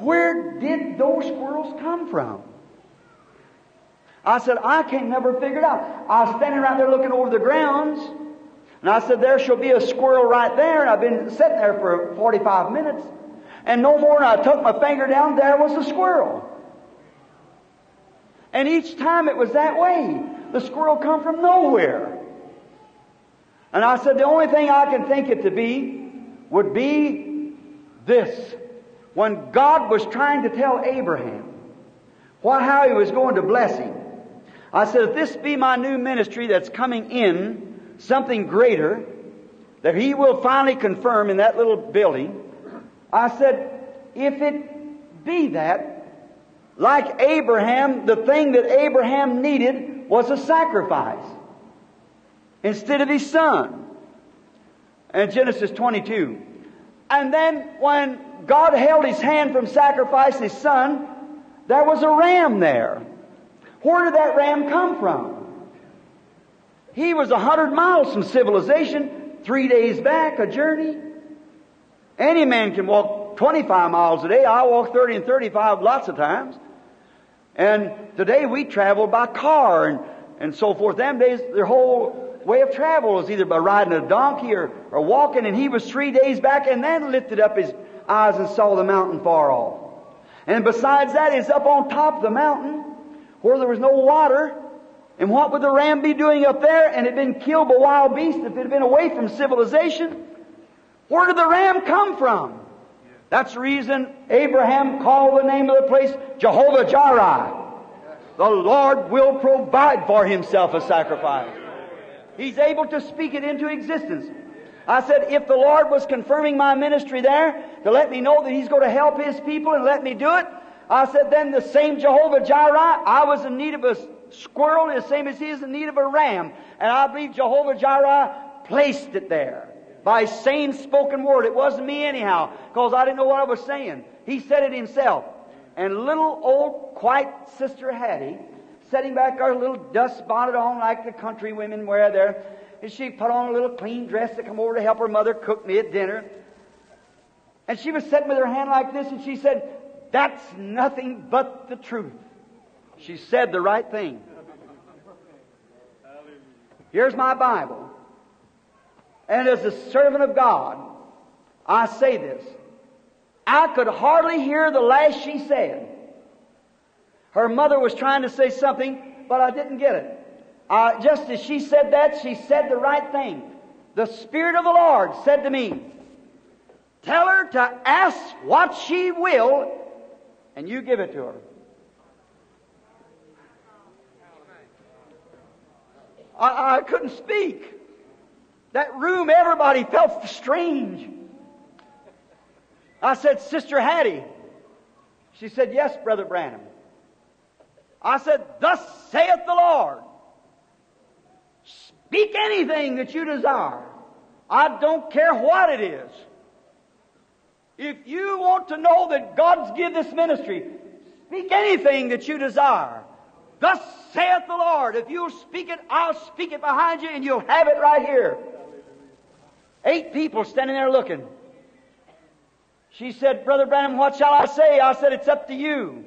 where did those squirrels come from? I said, I can't never figure it out. I was standing right there looking over the grounds, and I said, there shall be a squirrel right there, and I've been sitting there for 45 minutes. And no more than I took my finger down, there was a squirrel. And each time it was that way. The squirrel come from nowhere. And I said, the only thing I can think it to be would be this. When God was trying to tell Abraham what, how he was going to bless him, I said, if this be my new ministry that's coming in, something greater, that he will finally confirm in that little building, I said, if it be that, like Abraham, the thing that Abraham needed was a sacrifice instead of his son. In Genesis 22. And then when God held his hand from sacrificing his son, there was a ram there. Where did that ram come from? He was a hundred miles from civilization, three days back, a journey. Any man can walk 25 miles a day. I walk 30 and 35 lots of times. And today we travel by car and, and so forth. Them days, their whole way of travel was either by riding a donkey or, or walking. And he was three days back and then lifted up his eyes and saw the mountain far off. And besides that, he's up on top of the mountain where there was no water. And what would the ram be doing up there? And it had been killed by wild beasts if it had been away from civilization. Where did the ram come from? That's the reason Abraham called the name of the place Jehovah Jireh. The Lord will provide for himself a sacrifice. He's able to speak it into existence. I said, if the Lord was confirming my ministry there to let me know that He's going to help His people and let me do it, I said, then the same Jehovah Jireh, I was in need of a squirrel the same as He is in need of a ram. And I believe Jehovah Jireh placed it there by same spoken word. It wasn't me anyhow, because I didn't know what I was saying. He said it himself. And little old quiet Sister Hattie, setting back her little dust bonnet on like the country women wear there, and she put on a little clean dress to come over to help her mother cook me at dinner. And she was sitting with her hand like this, and she said, That's nothing but the truth. She said the right thing. Here's my Bible. And as a servant of God, I say this. I could hardly hear the last she said. Her mother was trying to say something, but I didn't get it. Uh, just as she said that, she said the right thing. The Spirit of the Lord said to me, Tell her to ask what she will, and you give it to her. I, I couldn't speak. That room, everybody felt strange. I said, Sister Hattie. She said, Yes, Brother Branham. I said, Thus saith the Lord. Speak anything that you desire. I don't care what it is. If you want to know that God's give this ministry, speak anything that you desire. Thus saith the Lord. If you'll speak it, I'll speak it behind you and you'll have it right here. Eight people standing there looking. She said, Brother Branham, what shall I say? I said, it's up to you.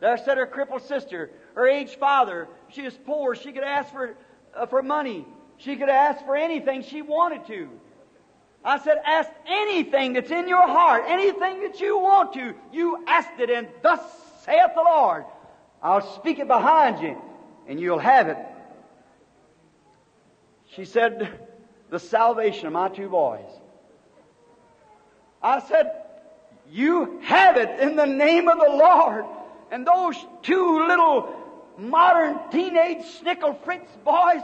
There sat her crippled sister, her aged father. She was poor. She could ask for, uh, for money. She could ask for anything she wanted to. I said, ask anything that's in your heart, anything that you want to. You asked it, and thus saith the Lord. I'll speak it behind you, and you'll have it. She said, the salvation of my two boys. I said, you have it in the name of the Lord. And those two little modern teenage snickle fritz boys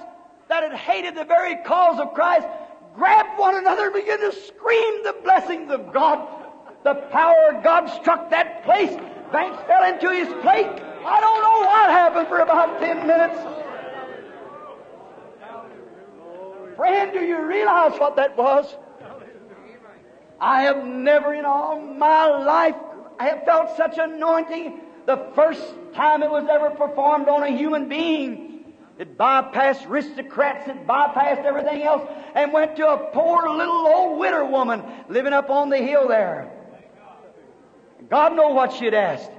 that had hated the very cause of Christ grabbed one another and began to scream the blessings of God. The power of God struck that place. Banks fell into his plate. I don't know what happened for about ten minutes. Friend, do you realize what that was? I have never in all my life I have felt such anointing the first time it was ever performed on a human being. It bypassed aristocrats, it bypassed everything else, and went to a poor little old widow woman living up on the hill there. God know what she'd asked.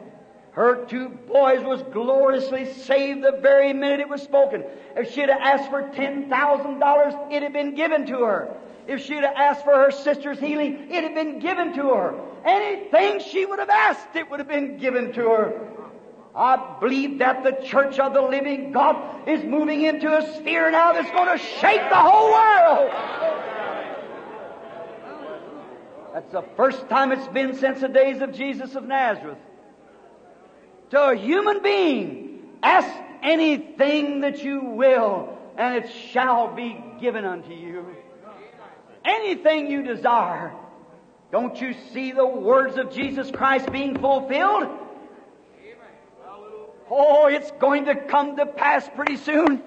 Her two boys was gloriously saved the very minute it was spoken. If she'd have asked for $10,000, it'd have been given to her. If she'd have asked for her sister's healing, it'd have been given to her. Anything she would have asked, it would have been given to her. I believe that the church of the living God is moving into a sphere now that's going to shake the whole world. That's the first time it's been since the days of Jesus of Nazareth. To a human being, ask anything that you will, and it shall be given unto you. Anything you desire. Don't you see the words of Jesus Christ being fulfilled? Oh, it's going to come to pass pretty soon.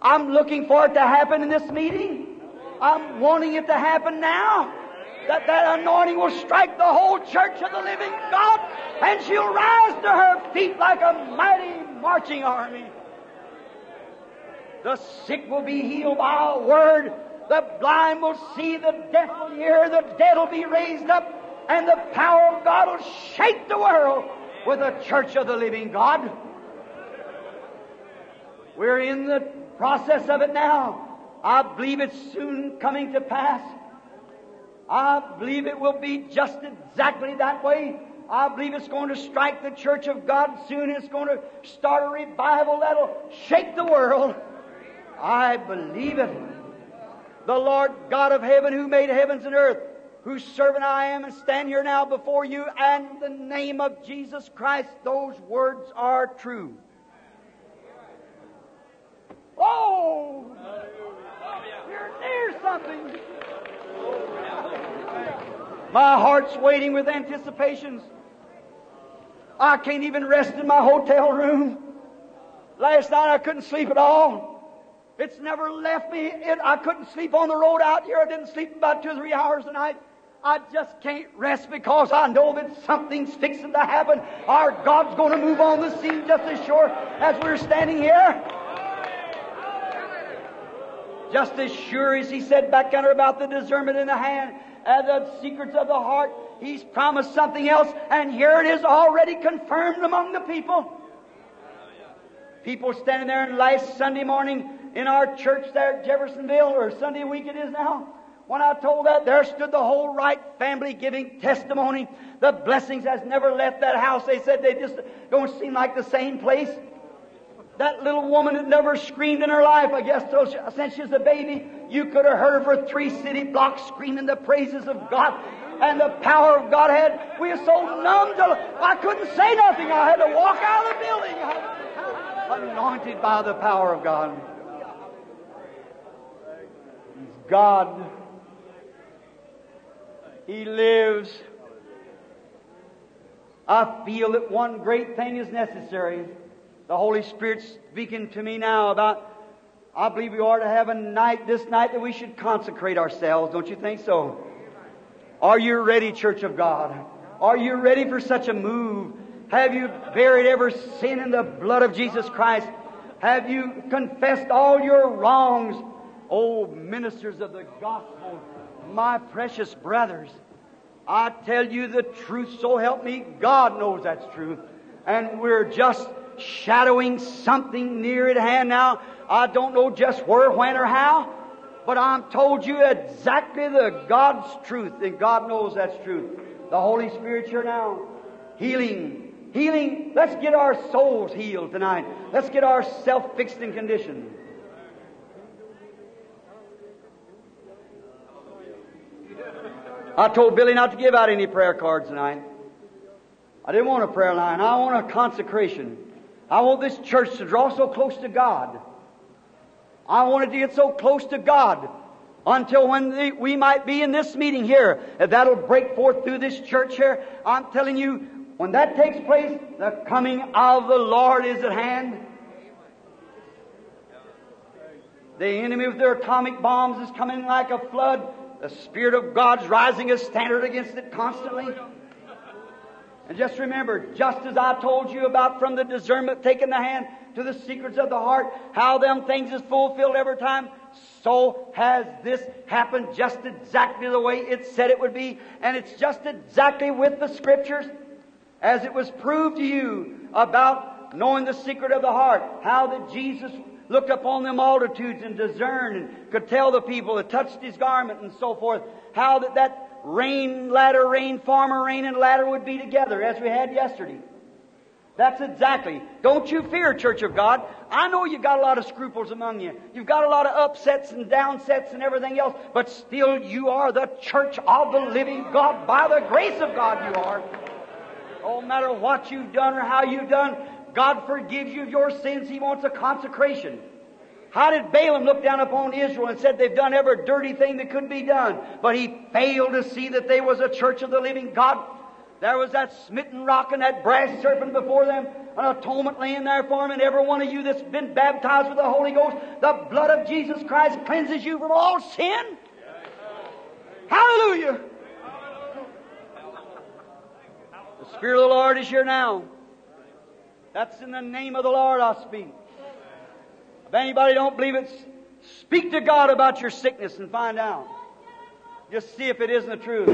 I'm looking for it to happen in this meeting. I'm wanting it to happen now. That that anointing will strike the whole church of the living God and she'll rise to her feet like a mighty marching army. The sick will be healed by a word. The blind will see, the deaf will hear, the dead will be raised up, and the power of God will shake the world with the church of the living God. We're in the process of it now. I believe it's soon coming to pass. I believe it will be just exactly that way. I believe it's going to strike the church of God soon. It's going to start a revival that'll shake the world. I believe it. The Lord God of heaven who made heavens and earth, whose servant I am and stand here now before you, and the name of Jesus Christ, those words are true. Oh! You're near something. My heart's waiting with anticipations. I can't even rest in my hotel room. Last night I couldn't sleep at all. It's never left me. It, I couldn't sleep on the road out here. I didn't sleep about two or three hours a night. I just can't rest because I know that something's fixing to happen. Our God's going to move on the scene just as sure as we're standing here. Just as sure as he said back under about the discernment in the hand and the secrets of the heart, he's promised something else, and here it is already confirmed among the people. People standing there, and last Sunday morning in our church there at Jeffersonville, or Sunday week it is now, When I told that, there stood the whole Wright family giving testimony. The blessings has never left that house. They said they just don't seem like the same place. That little woman had never screamed in her life, I guess, so she, since she was a baby. You could have heard her three city blocks screaming the praises of God and the power of Godhead. We were so numb to, I couldn't say nothing. I had to walk out of the building. Anointed by the power of God. God. He lives. I feel that one great thing is necessary. The Holy Spirit's speaking to me now about, I believe we ought to have a night, this night, that we should consecrate ourselves. Don't you think so? Are you ready, Church of God? Are you ready for such a move? Have you buried every sin in the blood of Jesus Christ? Have you confessed all your wrongs? Oh, ministers of the gospel, my precious brothers, I tell you the truth, so help me, God knows that's true. And we're just shadowing something near at hand now. I don't know just where, when, or how, but I'm told you exactly the God's truth, and God knows that's truth. The Holy Spirit's here now. Healing. Healing. Let's get our souls healed tonight. Let's get ourselves fixed in condition. I told Billy not to give out any prayer cards tonight. I didn't want a prayer line. I want a consecration. I want this church to draw so close to God. I wanted to get so close to God until when we might be in this meeting here. That'll break forth through this church here, I'm telling you, when that takes place, the coming of the Lord is at hand. The enemy with their atomic bombs is coming like a flood. The Spirit of God's rising a standard against it constantly. And just remember, just as I told you about from the discernment taking the hand to the secrets of the heart, how them things is fulfilled every time, so has this happened just exactly the way it said it would be. And it's just exactly with the scriptures as it was proved to you about knowing the secret of the heart, how that Jesus looked upon the multitudes and discerned and could tell the people that touched his garment and so forth, how that that rain latter, rain farmer, rain and latter would be together as we had yesterday. That's exactly. Don't you fear, Church of God. I know you've got a lot of scruples among you. You've got a lot of upsets and downsets and everything else, but still you are the church of the living God. By the grace of God you are. No matter what you've done or how you've done, God forgives you your sins. He wants a consecration. How did Balaam look down upon Israel and said they've done every dirty thing that could be done? But he failed to see that they was a church of the living God. There was that smitten rock and that brass serpent before them, an atonement laying there for them, and every one of you that's been baptized with the Holy Ghost, the blood of Jesus Christ cleanses you from all sin. Hallelujah. The Spirit of the Lord is here now. That's in the name of the Lord I speak. If anybody don't believe it, speak to God about your sickness and find out. Just see if it isn't the truth.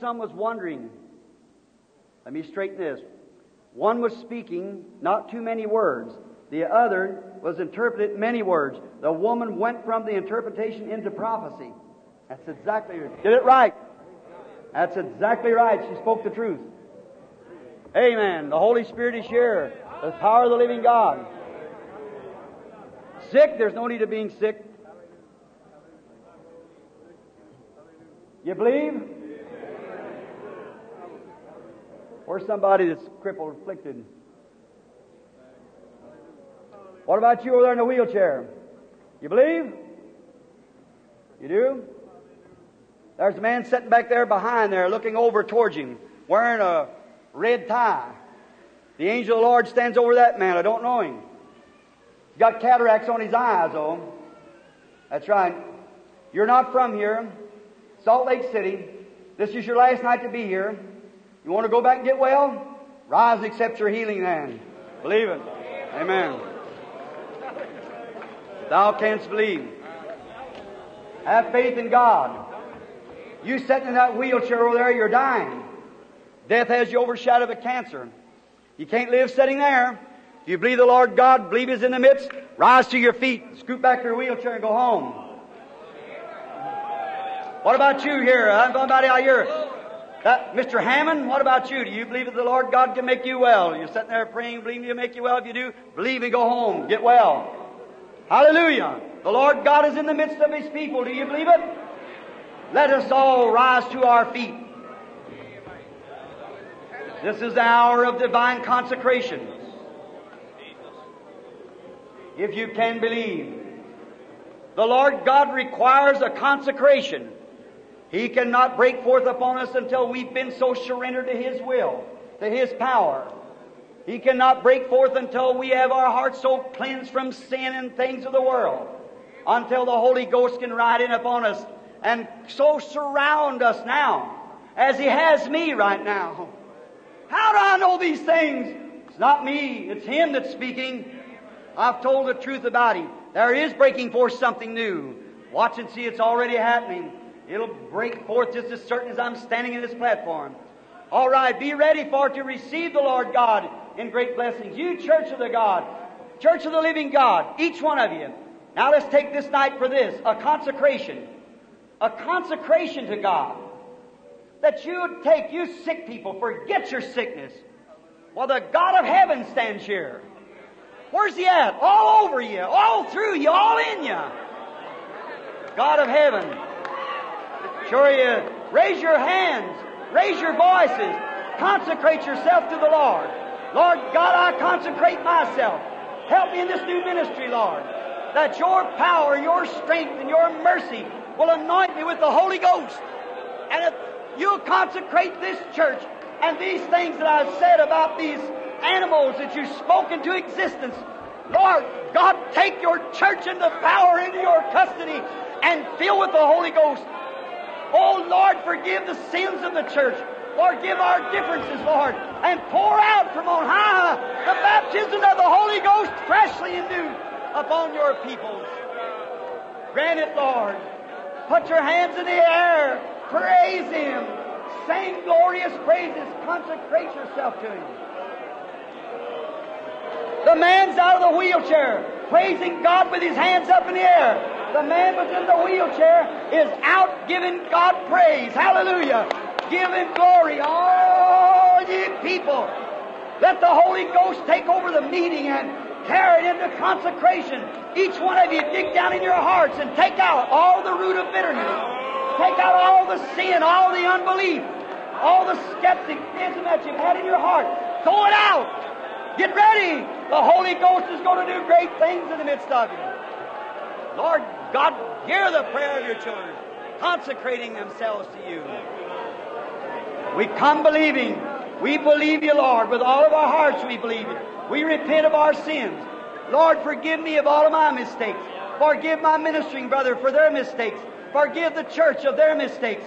Some was wondering. Let me straighten this. One was speaking not too many words. The other was interpreted many words. The woman went from the interpretation into prophecy. That's exactly Get it right. That's exactly right. She spoke the truth. Amen. The Holy Spirit is here. The power of the living God. Sick, there's no need of being sick. You believe? Or somebody that's crippled, afflicted. What about you over there in the wheelchair? You believe? You do? There's a man sitting back there behind there looking over towards him, wearing a red tie. The angel of the Lord stands over that man. I don't know him. He's got cataracts on his eyes, though. That's right. You're not from here. Salt Lake City. This is your last night to be here. You want to go back and get well? Rise and accept your healing then. Believe it. Amen. Thou canst believe. Have faith in God. You sitting in that wheelchair over there, you're dying. Death has you overshadowed with cancer. You can't live sitting there. If you believe the Lord God, believe He's in the midst, rise to your feet, scoot back your wheelchair and go home. What about you here? I'm somebody out here. Uh, that, Mr. Hammond, what about you? Do you believe that the Lord God can make you well? You're sitting there praying, believing He'll make you well. If you do, believe and go home. Get well. Hallelujah. The Lord God is in the midst of His people. Do you believe it? Let us all rise to our feet. This is the hour of divine consecration. If you can believe. The Lord God requires a consecration. He cannot break forth upon us until we've been so surrendered to His will, to His power. He cannot break forth until we have our hearts so cleansed from sin and things of the world. Until the Holy Ghost can ride in upon us and so surround us now as He has me right now. How do I know these things? It's not me, it's Him that's speaking. I've told the truth about Him. There is breaking forth something new. Watch and see, it's already happening. It'll break forth just as certain as I'm standing in this platform. All right, be ready for to receive the Lord God in great blessings. You, Church of the God, Church of the Living God, each one of you. Now let's take this night for this a consecration. A consecration to God. That you would take, you sick people, forget your sickness. Well, the God of heaven stands here. Where's He at? All over you, all through you, all in you. God of heaven. Sure you. Raise your hands. Raise your voices. Consecrate yourself to the Lord. Lord God, I consecrate myself. Help me in this new ministry, Lord. That your power, your strength, and your mercy will anoint me with the Holy Ghost. And if you'll consecrate this church and these things that I've said about these animals that you've spoken to existence, Lord God, take your church and the power into your custody and fill with the Holy Ghost. Oh Lord, forgive the sins of the church. Forgive our differences, Lord, and pour out from on high the baptism of the Holy Ghost freshly and new upon your peoples. Grant it, Lord. Put your hands in the air. Praise Him. Sing glorious praises. Consecrate yourself to Him. The man's out of the wheelchair, praising God with his hands up in the air. The man was in the wheelchair is out giving God praise. Hallelujah. Giving glory. All ye people. Let the Holy Ghost take over the meeting and carry it into consecration. Each one of you dig down in your hearts and take out all the root of bitterness. Take out all the sin, all the unbelief, all the skepticism that you've had in your heart. Throw it out. Get ready. The Holy Ghost is going to do great things in the midst of you. Lord God, hear the prayer of your children, consecrating themselves to you. We come believing. We believe you, Lord. With all of our hearts, we believe you. We repent of our sins. Lord, forgive me of all of my mistakes. Forgive my ministering brother for their mistakes. Forgive the church of their mistakes.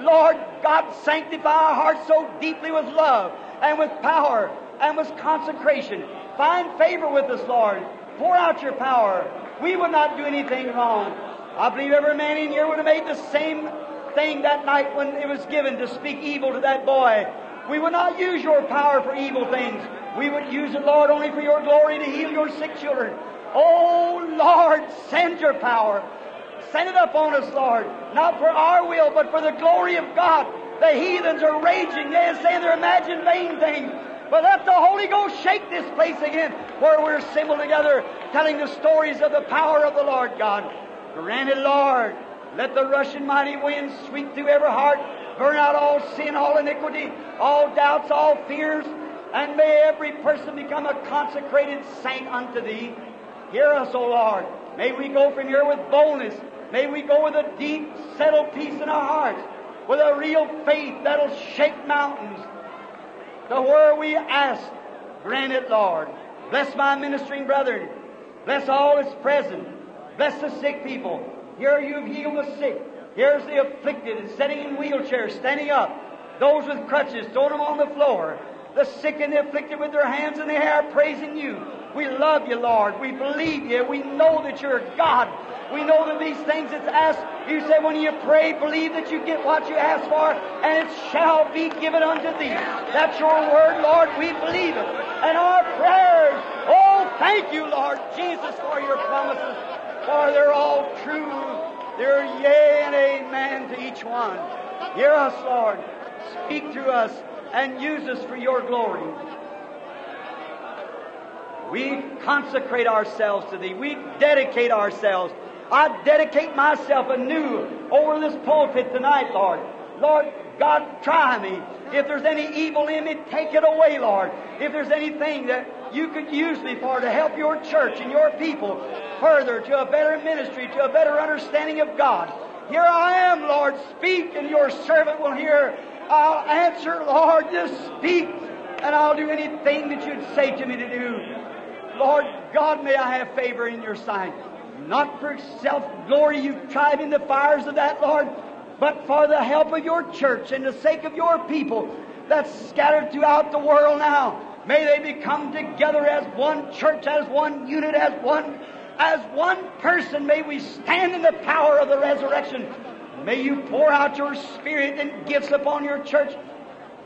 Lord God, sanctify our hearts so deeply with love and with power and with consecration. Find favor with us, Lord. Pour out your power. We would not do anything wrong. I believe every man in here would have made the same thing that night when it was given to speak evil to that boy. We would not use your power for evil things. We would use it, Lord, only for your glory to heal your sick children. Oh, Lord, send your power. Send it upon us, Lord. Not for our will, but for the glory of God. The heathens are raging. They are saying they're imagining vain things. But let the Holy Ghost shake this place again where we're assembled together telling the stories of the power of the Lord God. Granted, Lord, let the rushing mighty wind sweep through every heart, burn out all sin, all iniquity, all doubts, all fears, and may every person become a consecrated saint unto Thee. Hear us, O Lord. May we go from here with boldness. May we go with a deep, settled peace in our hearts, with a real faith that'll shake mountains. To where we ask, grant it, Lord. Bless my ministering brethren. Bless all that's present. Bless the sick people. Here you've healed the sick. Here's the afflicted sitting in wheelchairs, standing up. Those with crutches, throwing them on the floor. The sick and the afflicted with their hands in the air, praising you. We love you, Lord. We believe you. We know that you're God. We know that these things it's asked. You said when you pray, believe that you get what you ask for, and it shall be given unto thee. That's your word, Lord. We believe it. And our prayers, oh, thank you, Lord Jesus, for your promises, for they're all true. They're yea and amen to each one. Hear us, Lord. Speak to us and use us for your glory. We consecrate ourselves to Thee. We dedicate ourselves. I dedicate myself anew over this pulpit tonight, Lord. Lord God, try me. If there's any evil in me, take it away, Lord. If there's anything that you could use me for to help your church and your people further to a better ministry, to a better understanding of God, here I am, Lord. Speak, and your servant will hear. I'll answer, Lord. Just speak, and I'll do anything that you'd say to me to do. Lord God, may I have favor in your sight. Not for self glory, you've tried in the fires of that, Lord, but for the help of your church and the sake of your people that's scattered throughout the world now. May they become together as one church, as one unit, as one, as one person. May we stand in the power of the resurrection. May you pour out your spirit and gifts upon your church.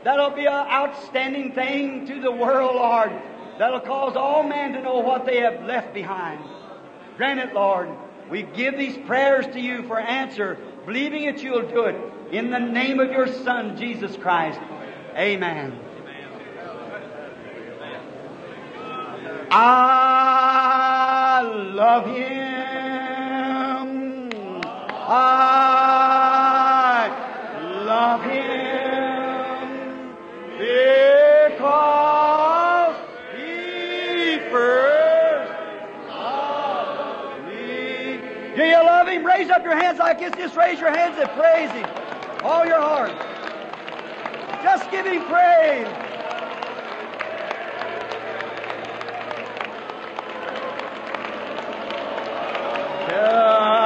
That'll be an outstanding thing to the world, Lord. That'll cause all men to know what they have left behind. Grant it, Lord. We give these prayers to you for answer, believing that you'll do it. In the name of your Son, Jesus Christ. Amen. I love him. I love him you love him? Raise up your hands like this. Just raise your hands and praise him. All your heart. Just give him praise. Calvary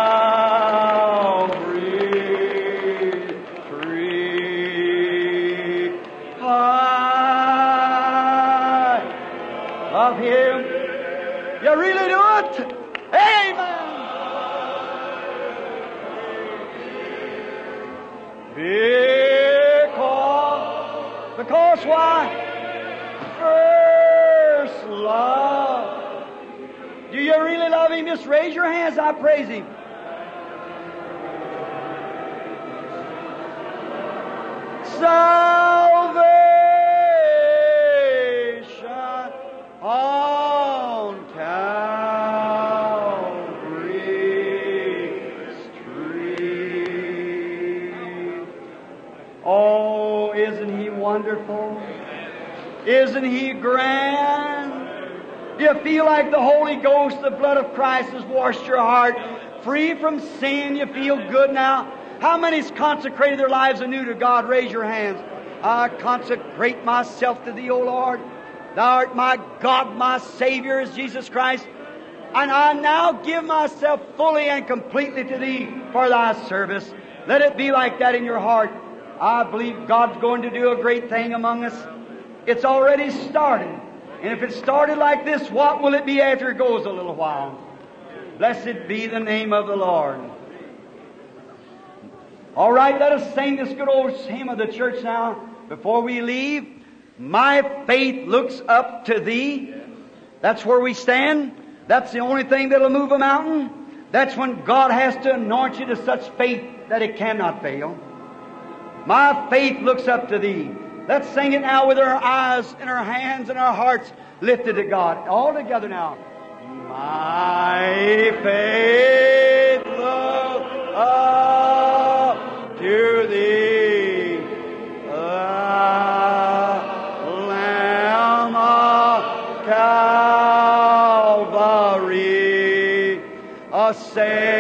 Love. Do you really love Him? Just raise your hands. I praise Him. Salvation on Calvary Street. Oh, isn't He wonderful? Isn't He grand? You feel like the Holy Ghost, the blood of Christ has washed your heart free from sin? You feel good now? How many's consecrated their lives anew to God? Raise your hands. I consecrate myself to Thee, O Lord. Thou art my God, my Savior is Jesus Christ. And I now give myself fully and completely to Thee for Thy service. Let it be like that in your heart. I believe God's going to do a great thing among us. It's already started. And if it started like this, what will it be after it goes a little while? Blessed be the name of the Lord. All right, let us sing this good old hymn of the church now before we leave. My faith looks up to thee. That's where we stand. That's the only thing that'll move a mountain. That's when God has to anoint you to such faith that it cannot fail. My faith looks up to thee. Let's sing it now with our eyes and our hands and our hearts lifted to God. All together now. My faith looks up to thee. The Lamb of Calvary, a Savior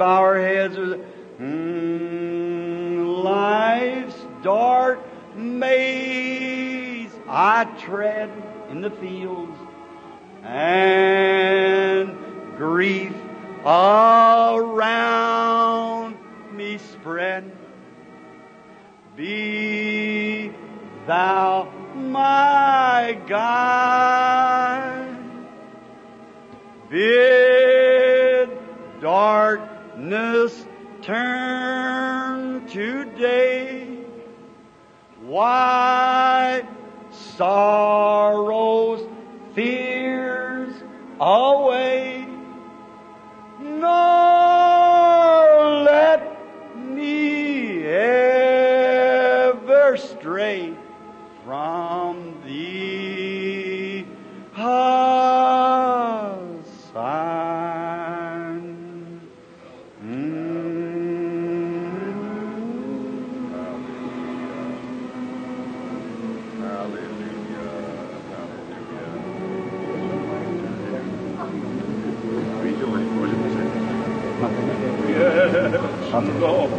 bow our heads. Mm, life's dark maze I tread in the fields, and grief around me spread. Be thou my guide. Bid darkness turn to day. Why sorrows, fears away. Nor let me ever stray from Hallelujah. Hallelujah.